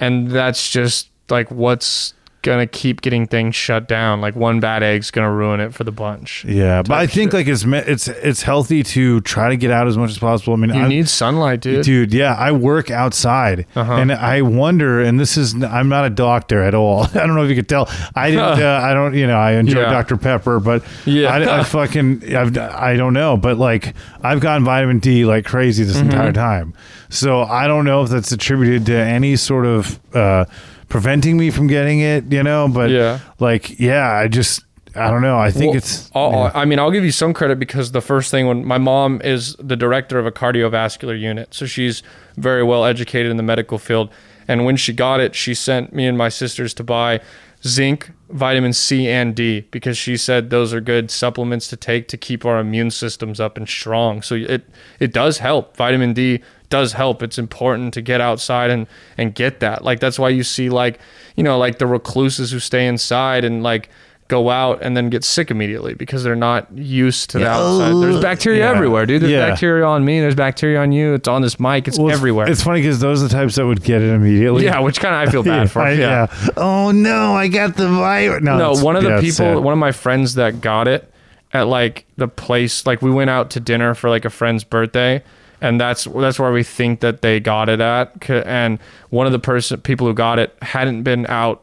and that's just like what's gonna keep getting things shut down. Like one bad egg's gonna ruin it for the bunch. Yeah, but I think shit. like it's it's it's healthy to try to get out as much as possible. I mean, You I'm- need sunlight, dude. dude. Yeah, I work outside, Uh-huh. and I wonder. And this is I'm not a doctor at all. I don't know if you could tell. I didn't. uh, I don't. You know, I enjoy Yeah. Dr Pepper, but Yeah. I, I fucking I've, I don't know. But like I've gotten vitamin D like crazy this Mm-hmm. entire time. So I don't know if that's attributed to any sort of uh, preventing me from getting it. You know, but Yeah. like yeah, I just. I don't know. I think Well, it's. Yeah. I mean, I'll give you some credit because the first thing when my mom is the director of a cardiovascular unit, so she's very well educated in the medical field. And when she got it, she sent me and my sisters to buy zinc, vitamin C, and D because she said those are good supplements to take to keep our immune systems up and strong. So it it does help. Vitamin D does help. It's important to get outside and and get that. Like that's why you see like you know like the recluses who stay inside and like go out and then get sick immediately because they're not used to the outside. Oh, There's bacteria Yeah. everywhere, dude. There's Yeah. bacteria on me. There's bacteria on you. It's on this mic. It's Well, everywhere. It's funny because those are the types that would get it immediately. yeah, which kind of I feel bad for. I- yeah. Oh no, I got the virus. No, no, one of the yeah, people, sad. one of my friends that got it at like the place, like we went out to dinner for like a friend's birthday, and that's that's where we think that they got it at. And one of the person people who got it hadn't been out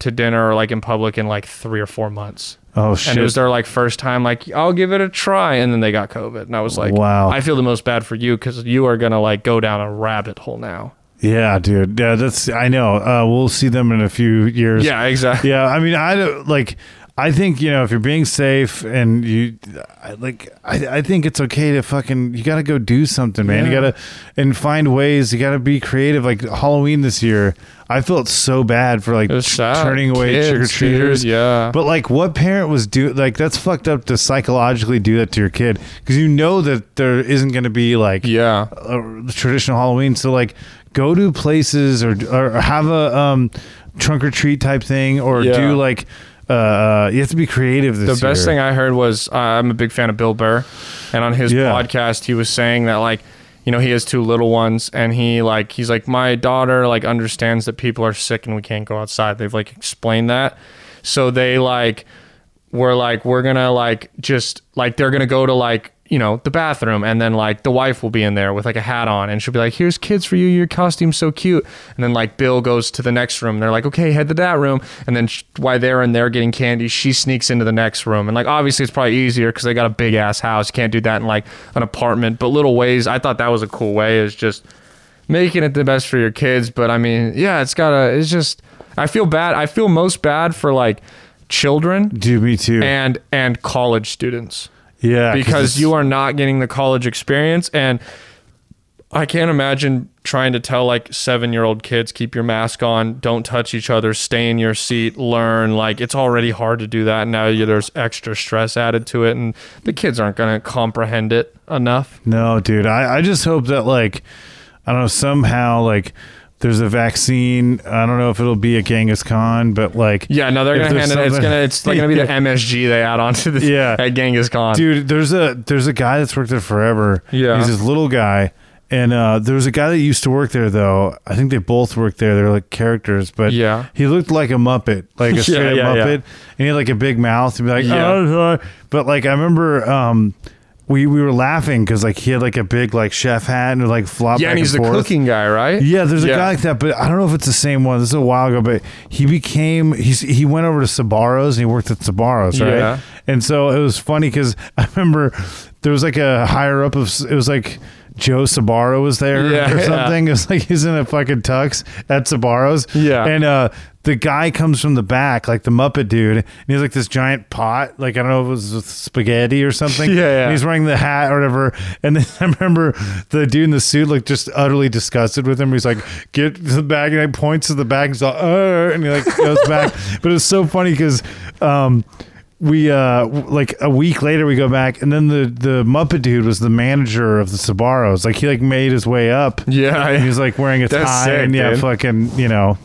to dinner or like in public in like three or four months. Oh shit. And it was their like first time, like I'll give it a try, and then they got COVID, and I was like, Wow. I feel the most bad for you because you are gonna like go down a rabbit hole now. Yeah, dude. Yeah, that's I know. Uh, we'll see them in a few years. Yeah, exactly. Yeah, I mean, I don't like. I think you know if you're being safe and you I, like, I, I think it's okay to fucking you got to go do something, man. You got to and find ways. You got to be creative. Like Halloween this year, I felt so bad for like It was sad. turning away Kids, trick or treaters. dude, yeah. but like, what parent was do like that's fucked up to psychologically do that to your kid because you know that there isn't going to be like Yeah. a traditional Halloween. So like, go to places or or have a um trunk or treat type thing or Yeah. do like uh you have to be creative this the best year. thing I heard was uh, I'm a big fan of Bill Burr, and on his Yeah. podcast he was saying that like you know he has two little ones, and he like he's like my daughter like understands that people are sick and we can't go outside. They've like explained that, so they like were like we're gonna like just like they're gonna go to like you know the bathroom and then like the wife will be in there with like a hat on and she'll be like here's kids for you your costume's so cute. And then like bill goes to the next room they're like okay head to that room. And then sh- while they're in there getting candy she sneaks into the next room and like obviously it's probably easier because they got a big ass house you can't do that in like an apartment but little ways i thought that was a cool way is just making it the best for your kids but i mean yeah it's gotta it's just i feel bad i feel most bad for like children do me too. and and college students yeah because you are not getting the college experience and i can't imagine trying to tell like seven year old kids keep your mask on don't touch each other stay in your seat learn like it's already hard to do that now you- there's extra stress added to it and the kids aren't going to comprehend it enough. No dude I I just hope that like I don't know somehow like there's a vaccine I don't know if it'll be a Genghis Khan but like yeah no they're to hand it it's to it's like to be the msg they add onto the Yeah. at genghis khan dude there's a there's a guy that's worked there forever Yeah. he's this little guy and uh there was a guy that used to work there though i think they both worked there they're like characters but Yeah. he looked like a muppet like a straight up yeah, yeah. muppet and he had like a big mouth and be like Yeah. oh, oh." but like i remember um we we were laughing because like he had like a big like chef hat and like flop yeah and he's the and forth. cooking guy right Yeah, there's a Yeah. guy like that, but I don't know if it's the same one. This is a while ago, but he became he's he went over to Sbarro's and he worked at Sbarro's, right? Yeah. And so it was funny because I remember there was like a higher up of it was like Joe Sbarro was there Yeah, or yeah. something. It was like he's in a fucking tux at Sbarro's. Yeah. And uh the guy comes from the back, like the Muppet dude, and he has like this giant pot, like I don't know if it was with spaghetti or something. Yeah, yeah. And he's wearing the hat or whatever. And then I remember the dude in the suit looked just utterly disgusted with him. He's like, "Get to the bag," and he points to the bag. He's like, and he like goes back. But it's so funny because. Um, we uh like a week later we go back and then the the Muppet dude was the manager of the Sbarro's. Like he like made his way up. Yeah, And he was like wearing a That's tie sick, and yeah, dude. fucking you know,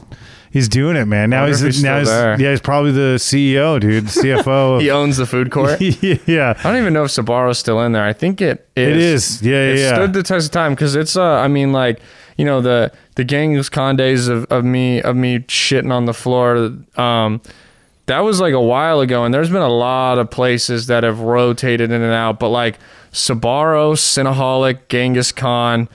he's doing it, man. Now he's, he's now he's there. yeah, he's probably the CEO, dude, The CFO. he owns the food court yeah, I don't even know if Sbarro's still in there. I think it is. It is. Yeah, yeah, It yeah. stood the test of time because it's. Uh, I mean, like you know the the Genghis Khan days of, of me of me shitting on the floor. Um, that was like a while ago, and there's been a lot of places that have rotated in and out. But like Sabaro, Cinnaholic, Genghis Khan,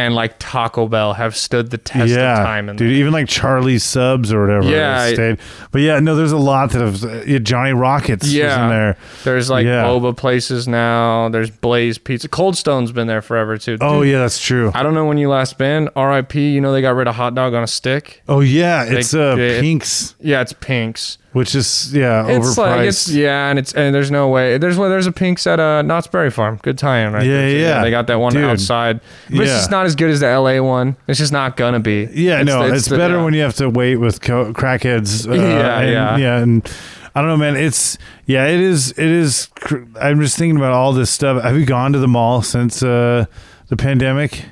and like Taco Bell have stood the test yeah, of time. And dude. Even like Charlie's subs or whatever. Yeah, stayed. But yeah, no, there's a lot that have. Uh, Johnny Rockets Yeah. in there. There's like Yeah. boba places now. There's Blaze Pizza. Cold Stone's been there forever too. Oh yeah, that's true. I don't know when you last been. R.I.P. You know they got rid of hot dog on a stick. Oh yeah, it's uh they- Pink's, Yeah, it's Pink's. Which is yeah It's overpriced. like it's yeah, and it's and there's no way. There's well, there's a Pink's at uh, Knott's Berry Farm. Good tie-in, right? Yeah, there, too. yeah. They got that one Dude. outside, but it's just not as good as the L.A. one. It's just not gonna be. Yeah, no, it's, the- better yeah. when you have to wait with co- crackheads. Uh, Yeah, and, yeah. yeah, and I don't know, man. It's yeah, it is. It is. cr- I'm just thinking about all this stuff. Have you gone to the mall since uh, the pandemic?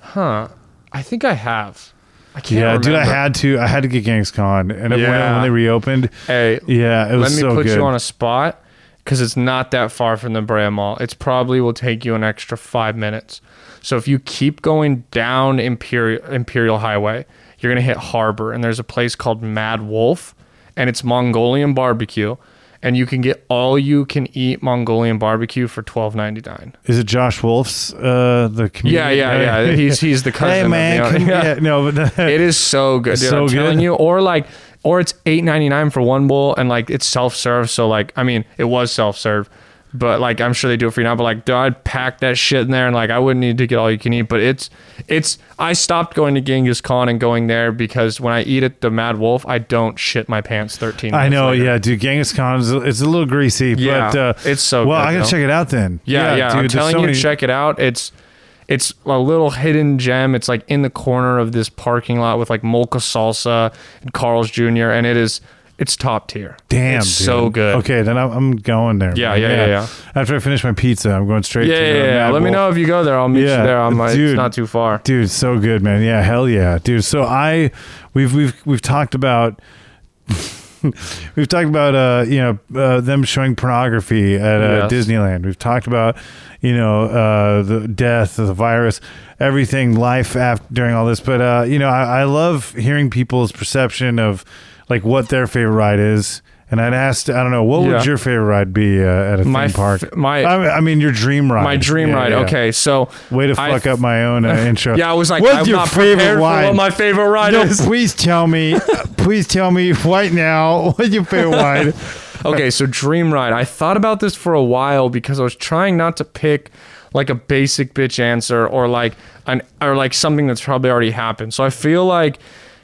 Huh. I think I have. I can't yeah, dude, I had to. I had to get Genghis Khan, and when, Yeah. when they reopened, Hey, yeah, it was let me so put good. you on a spot because it's not that far from the Brea Mall. It's probably will take you an extra five minutes. So if you keep going down Imperial Imperial Highway, you're gonna hit Harbor, and there's a place called Mad Wolf, and it's Mongolian barbecue, and you can get all you can eat Mongolian barbecue for twelve ninety nine. Is it Josh Wolf's uh, the? Yeah, yeah, yeah. He's he's the cousin. hey of the Yeah. yeah, no, but it is so good. Dude, so I'm telling good. you, or like, or it's eight ninety nine for one bowl, and like it's self serve. So like, I mean, it was self serve, but like I'm sure they do it for you now. But like, dude, I'd pack that shit in there, and like I wouldn't need to get all you can eat. But it's it's. I stopped going to Genghis Khan and going there because when I eat at the Mad Wolf, I don't shit my pants thirteen. I know, later. yeah, dude. Genghis Khan is it's a little greasy, Yeah, but uh, it's so well. good, I gotta though. check it out then. Yeah, yeah. I'm telling so you, many- check it out. It's it's a little hidden gem. It's like in the corner of this parking lot with like Molka Salsa and Carl's Jr. and it is it's top tier. Damn, it's dude. so good. Okay, then I'm, I'm going there. Yeah, yeah, yeah, yeah. After I finish my pizza, I'm going straight. Yeah, to yeah, the yeah. Let me know if you go there. I'll meet Yeah, you there. I'm like, dude. it's not too far. dude so good man yeah hell yeah dude so i we've we've we've talked about we've talked about uh you know uh, them showing pornography at uh, Yes. disneyland we've talked about you know uh the death the virus everything life after during all this but uh you know i, I love hearing people's perception of like what their favorite ride is and I'd asked, I don't know, what Yeah. would your favorite ride be uh, at a My theme park? f- my- I mean, I mean, your dream ride. My dream Yeah, ride. yeah. Okay, so Way to I fuck up my own uh, intro. Yeah, I was like, What's I'm your favorite wine? what my favorite ride no, is. please tell me. please tell me right now what your favorite wine. okay, so dream ride. I thought about this for a while because I was trying not to pick like a basic bitch answer or like an or like something that's probably already happened. So I feel like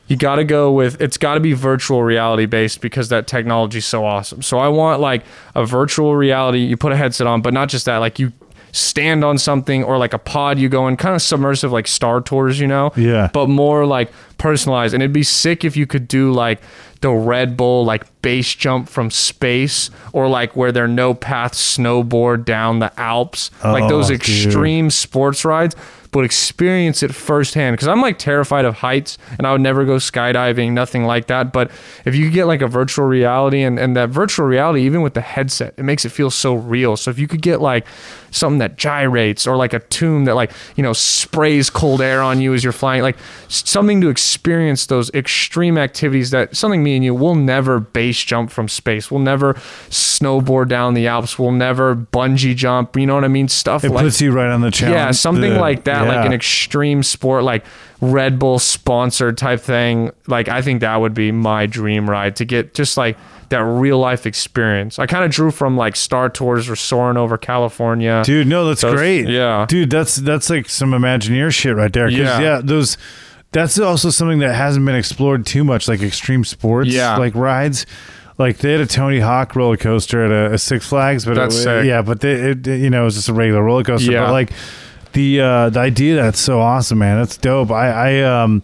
you got to go with it's got to be virtual reality based because that technology is so awesome. So I want like a virtual reality. You put a headset on, but not just that. Like you stand on something or like a pod you go in, kind of submersive like Star Tours, you know? Yeah. But more like personalized. And it'd be sick if you could do like the Red Bull like base jump from space or like where there are no paths snowboard down the Alps. like Oh, those dude. extreme sports rides, but experience it firsthand. Because I'm like terrified of heights and I would never go skydiving, nothing like that. But if you get like a virtual reality and, and that virtual reality, even with the headset, it makes it feel so real. So if you could get like something that gyrates or like a tomb that like, you know, sprays cold air on you as you're flying, like something to experience those extreme activities that something me and you will never base jump from space. We'll never snowboard down the Alps. We'll never bungee jump. You know what I mean? Stuff It like puts you right on the challenge. yeah, something the- like that, like yeah. an extreme sport, like Red Bull sponsored type thing. Like I think that would be my dream ride to get just like that real life experience. I kind of drew from like Star Tours or soaring over California. Dude, no, that's Those- great. yeah. Dude, that's that's like some Imagineer shit right there. Yeah. yeah, those that's also something that hasn't been explored too much, like extreme sports, Yeah. like rides. Like they had a Tony Hawk roller coaster at a, a Six Flags, but it, yeah, but they, it, you know, it was just a regular roller coaster. Yeah. But like the uh, the idea that's so awesome, man. That's dope. I, I um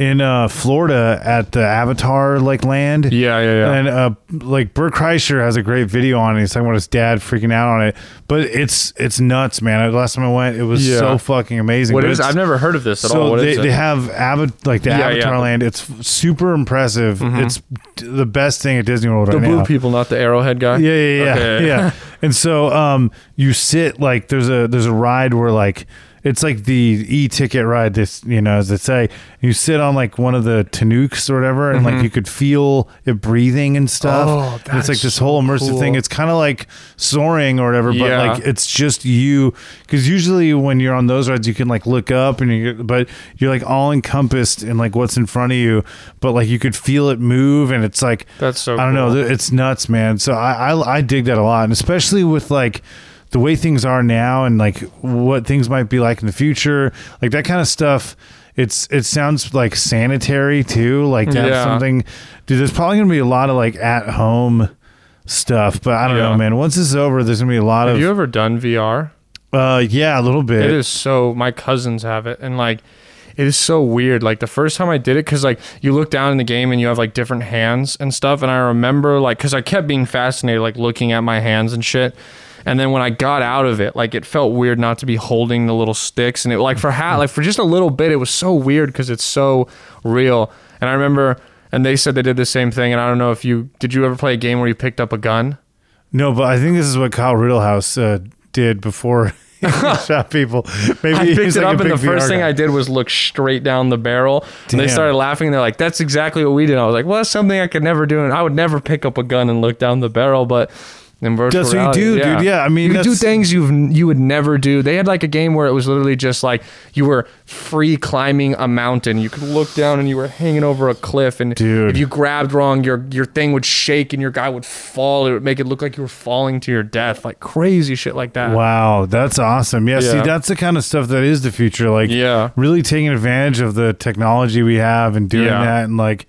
in uh, Florida at the Avatar like land. Yeah, yeah, yeah. And uh, like Bert Kreischer has a great video on it. He's talking about his dad freaking out on it, but it's it's nuts, man. The last time I went, it was Yeah. so fucking amazing. What But is? I've never heard of this at so all. What they, they have Ava- like the Yeah, Avatar yeah. Mm-hmm. land. It's super impressive. It's the best thing at Disney World the right blue now. people, not the Arrowhead guy. Yeah, yeah, yeah, Okay. yeah. And so, um, you sit like there's a there's a ride where like it's like the e-ticket ride. This you know as they say, you sit on like one of the Tanooks or whatever, and like you could feel it breathing and stuff. Mm-hmm. Oh, and it's that's like this so whole immersive thing. It's kind of like soaring or whatever, but Yeah. like it's just you. Because usually when you're on those rides, you can like look up and you, but you're like all encompassed in like what's in front of you. But like you could feel it move, and it's like That's so I don't know. cool. It's nuts, man. So I, I I dig that a lot, and especially with like the way things are now, and like what things might be like in the future, like that kind of stuff. It's it sounds like sanitary too, like to have Yeah. something. Dude, there's probably gonna be a lot of like at home stuff, but I don't know, man. Once this is over, there's gonna be a lot Have of you ever done VR? uh yeah, a little bit. It is so. My cousins have it, and like, it is so weird. Like the first time I did it, because like you look down in the game and you have like different hands and stuff, and I remember like, because I kept being fascinated, like looking at my hands and shit, And then when I got out of it, like it felt weird not to be holding the little sticks, and it like for ha- like for just a little bit, it was so weird because it's so real. And I remember, and they said they did the same thing. And I don't know if you did you ever play a game where you picked up a gun? No, but I think this is what Kyle Rittenhouse uh, did before he shot people. Maybe I picked it like up, and the first VR thing guy. I did was look straight down the barrel. And they started laughing. They're like, "That's exactly what we did." I was like, "Well, that's something I could never do." And I would never pick up a gun and look down the barrel, but. In virtual That's what you reality, do, dude. Yeah, I mean, you do things you you would never do. They had like a game where it was literally just like you were free climbing a mountain. You could look down and you were hanging over a cliff, and Dude. if you grabbed wrong, your your thing would shake and your guy would fall. It would make it look like you were falling to your death, like crazy shit like that. Wow, that's awesome. Yeah, see, that's the kind of stuff that is the future. Like, Yeah. really taking advantage of the technology we have and doing Yeah. that. And, like,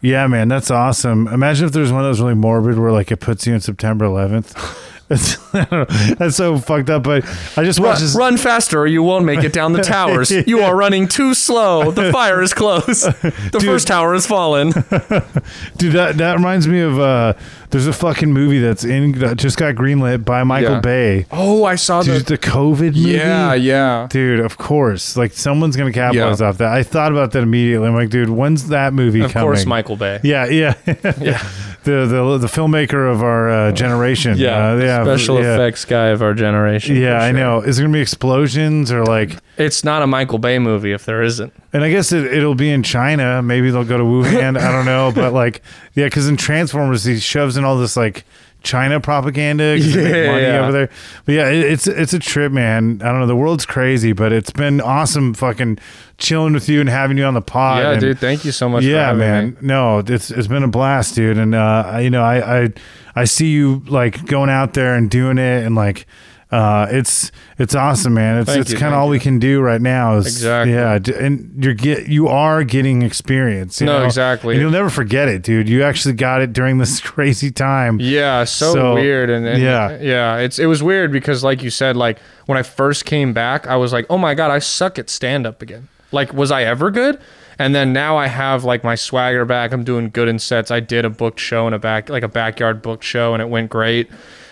yeah, man, that's awesome. Imagine if there's one that was really morbid where, like, it puts you in September 11th. It's, I don't know, that's so fucked up. But I just Run, watched this. run faster or you won't make it down the towers. You are running too slow. The fire is close. The first tower has fallen. Dude, that, that reminds me of uh, there's a fucking movie that's in that just got greenlit by Michael Yeah. Bay. Oh, I saw Dude, the. the COVID movie. Yeah, yeah. Dude, of course. Like someone's gonna capitalize Yeah. off that. I thought about that immediately. I'm like, dude, when's that movie coming? Of coming? course, Michael Bay. Yeah, yeah, Yeah. the the the filmmaker of our uh, generation. Yeah, uh, yeah, special yeah. effects guy of our generation. Yeah, for I sure. know. Is there gonna be explosions or like? It's not a Michael Bay movie if there isn't. And I guess it, it'll be in China. Maybe they'll go to Wuhan. I don't know, but like, yeah, because in Transformers he shoves in all this like China propaganda. 'cause they make Yeah, money yeah. over there. But yeah, it, it's it's a trip, man. I don't know. The world's crazy, but it's been awesome, fucking chilling with you and having you on the pod. yeah, and- dude. Thank you so much. yeah, having man. me. No, it's it's been a blast, dude. And uh, you know, I, I I see you like going out there and doing it, and like, uh, it's it's awesome, man. It's Thank it's you, kind of all we can do right now. Is, Exactly. Yeah, and you're get you are getting experience. You No, know? exactly. And you'll never forget it, dude. You actually got it during this crazy time. Yeah, so, So, weird and, and yeah. yeah, it's it was weird because like you said, like when I first came back, I was like, oh my god, I suck at stand up again. Like, was I ever good? And then now I have like my swagger back. I'm doing good in sets. I did a booked show in a back like a backyard booked show, and it went great.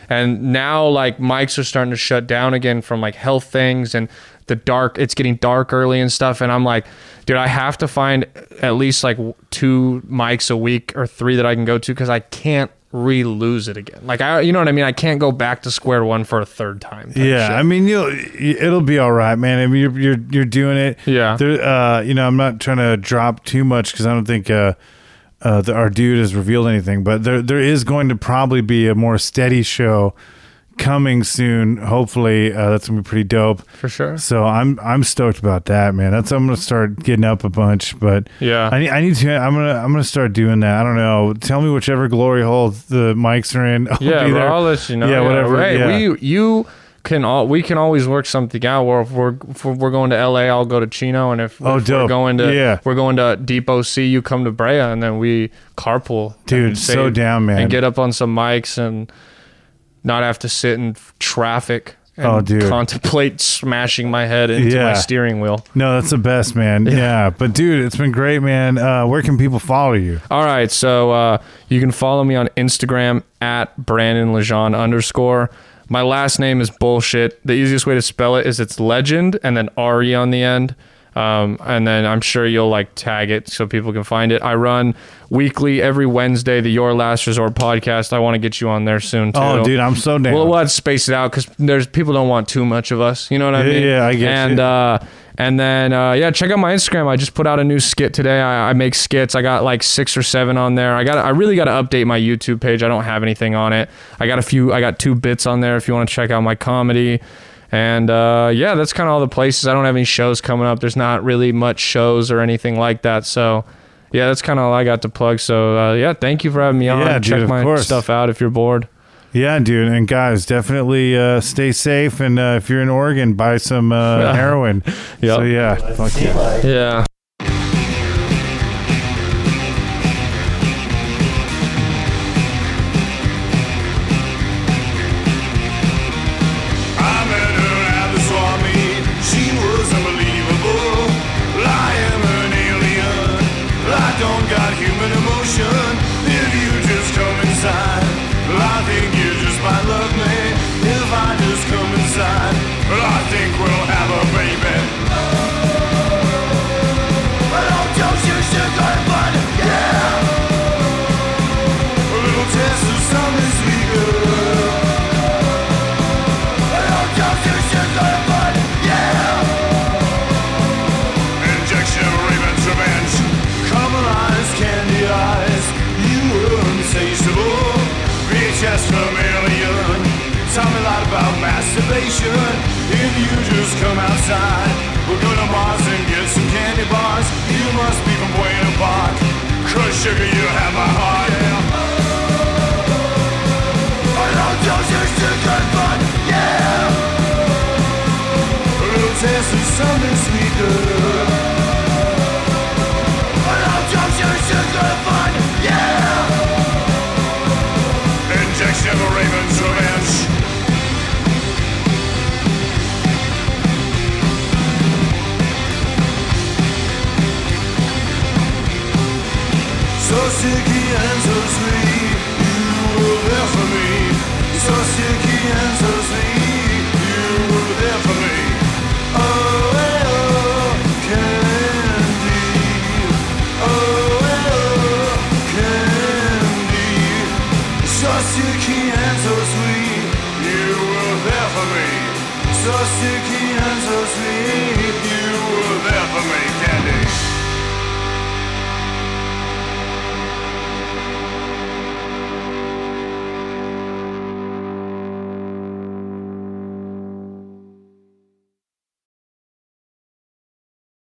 And now like mics are starting to shut down again from like health things and the dark. It's getting dark early and stuff. And I'm like, dude, I have to find at least like two mics a week or three that I can go to because I can't re-lose it again. Like I, you know what I mean? I can't go back to square one for a third time. Yeah. I mean, you'll it'll be all right, man. I mean, you're you're you're doing it. Yeah. There, uh, you know, I'm not trying to drop too much because I don't think uh, uh, the, our dude has revealed anything, but there there is going to probably be a more steady show coming soon. Hopefully, uh, that's gonna be pretty dope. for sure. So I'm I'm stoked about that, man. That's I'm gonna start getting up a bunch, but Yeah. I need I need to. I'm gonna I'm gonna start doing that. I don't know. Tell me whichever glory hole the mics are in. I'll yeah, be there. I'll let you know. Yeah, whatever. Right. yeah. we you can all we can always work something out. Where if we're if we're going to LA, I'll go to Chino, and if, Oh, if we're going to Yeah. we're going to Depot C, you come to Brea, and then we carpool. Dude, and so down, man. and get up on some mics and not have to sit in traffic. And Oh, dude. contemplate smashing my head into Yeah. my steering wheel. No, that's the best, man. Yeah. But dude, it's been great, man. Uh, where can people follow you? All right, so uh, you can follow me on Instagram at Brandon Legendre underscore. My last name is bullshit. The easiest way to spell it is it's legend and then re on the end. Um, and then I'm sure you'll like tag it so people can find it. I run weekly every Wednesday the Your Last Resort podcast. I want to get you on there soon too. Oh, dude, I'm so down. We'll, we'll have to space it out because there's people don't want too much of us. You know what I mean? yeah, I get and you. uh, and then uh, yeah, check out my Instagram. I just put out a new skit today. I, I make skits. I got like six or seven on there. I got I really got to update my YouTube page. I don't have anything on it. I got a few. I got two bits on there if you want to check out my comedy. And uh, yeah, that's kind of all the places. I don't have any shows coming up. There's not really much shows or anything like that. So yeah, that's kind of all I got to plug. So uh, yeah, thank you for having me on. Yeah, check dude, of my course. stuff out if you're bored. Yeah, dude. And guys, definitely uh, stay safe. And uh, if you're in Oregon, buy some uh, heroin. Yep. So yeah, fuck yeah. Yeah. Come outside, we'll go to Mars and get some candy bars. You must be from Buena Park. Cause sugar, you have my heart. Yeah. A little dose of sugar fun, yeah. A little taste of something sweet, girl. Sticky and so sweet, you were there for me. So sticky and so sweet, you were there for me. Oh, oh, candy. Oh, oh, candy. So sticky and so sweet, you were there for me. So sticky and so sweet,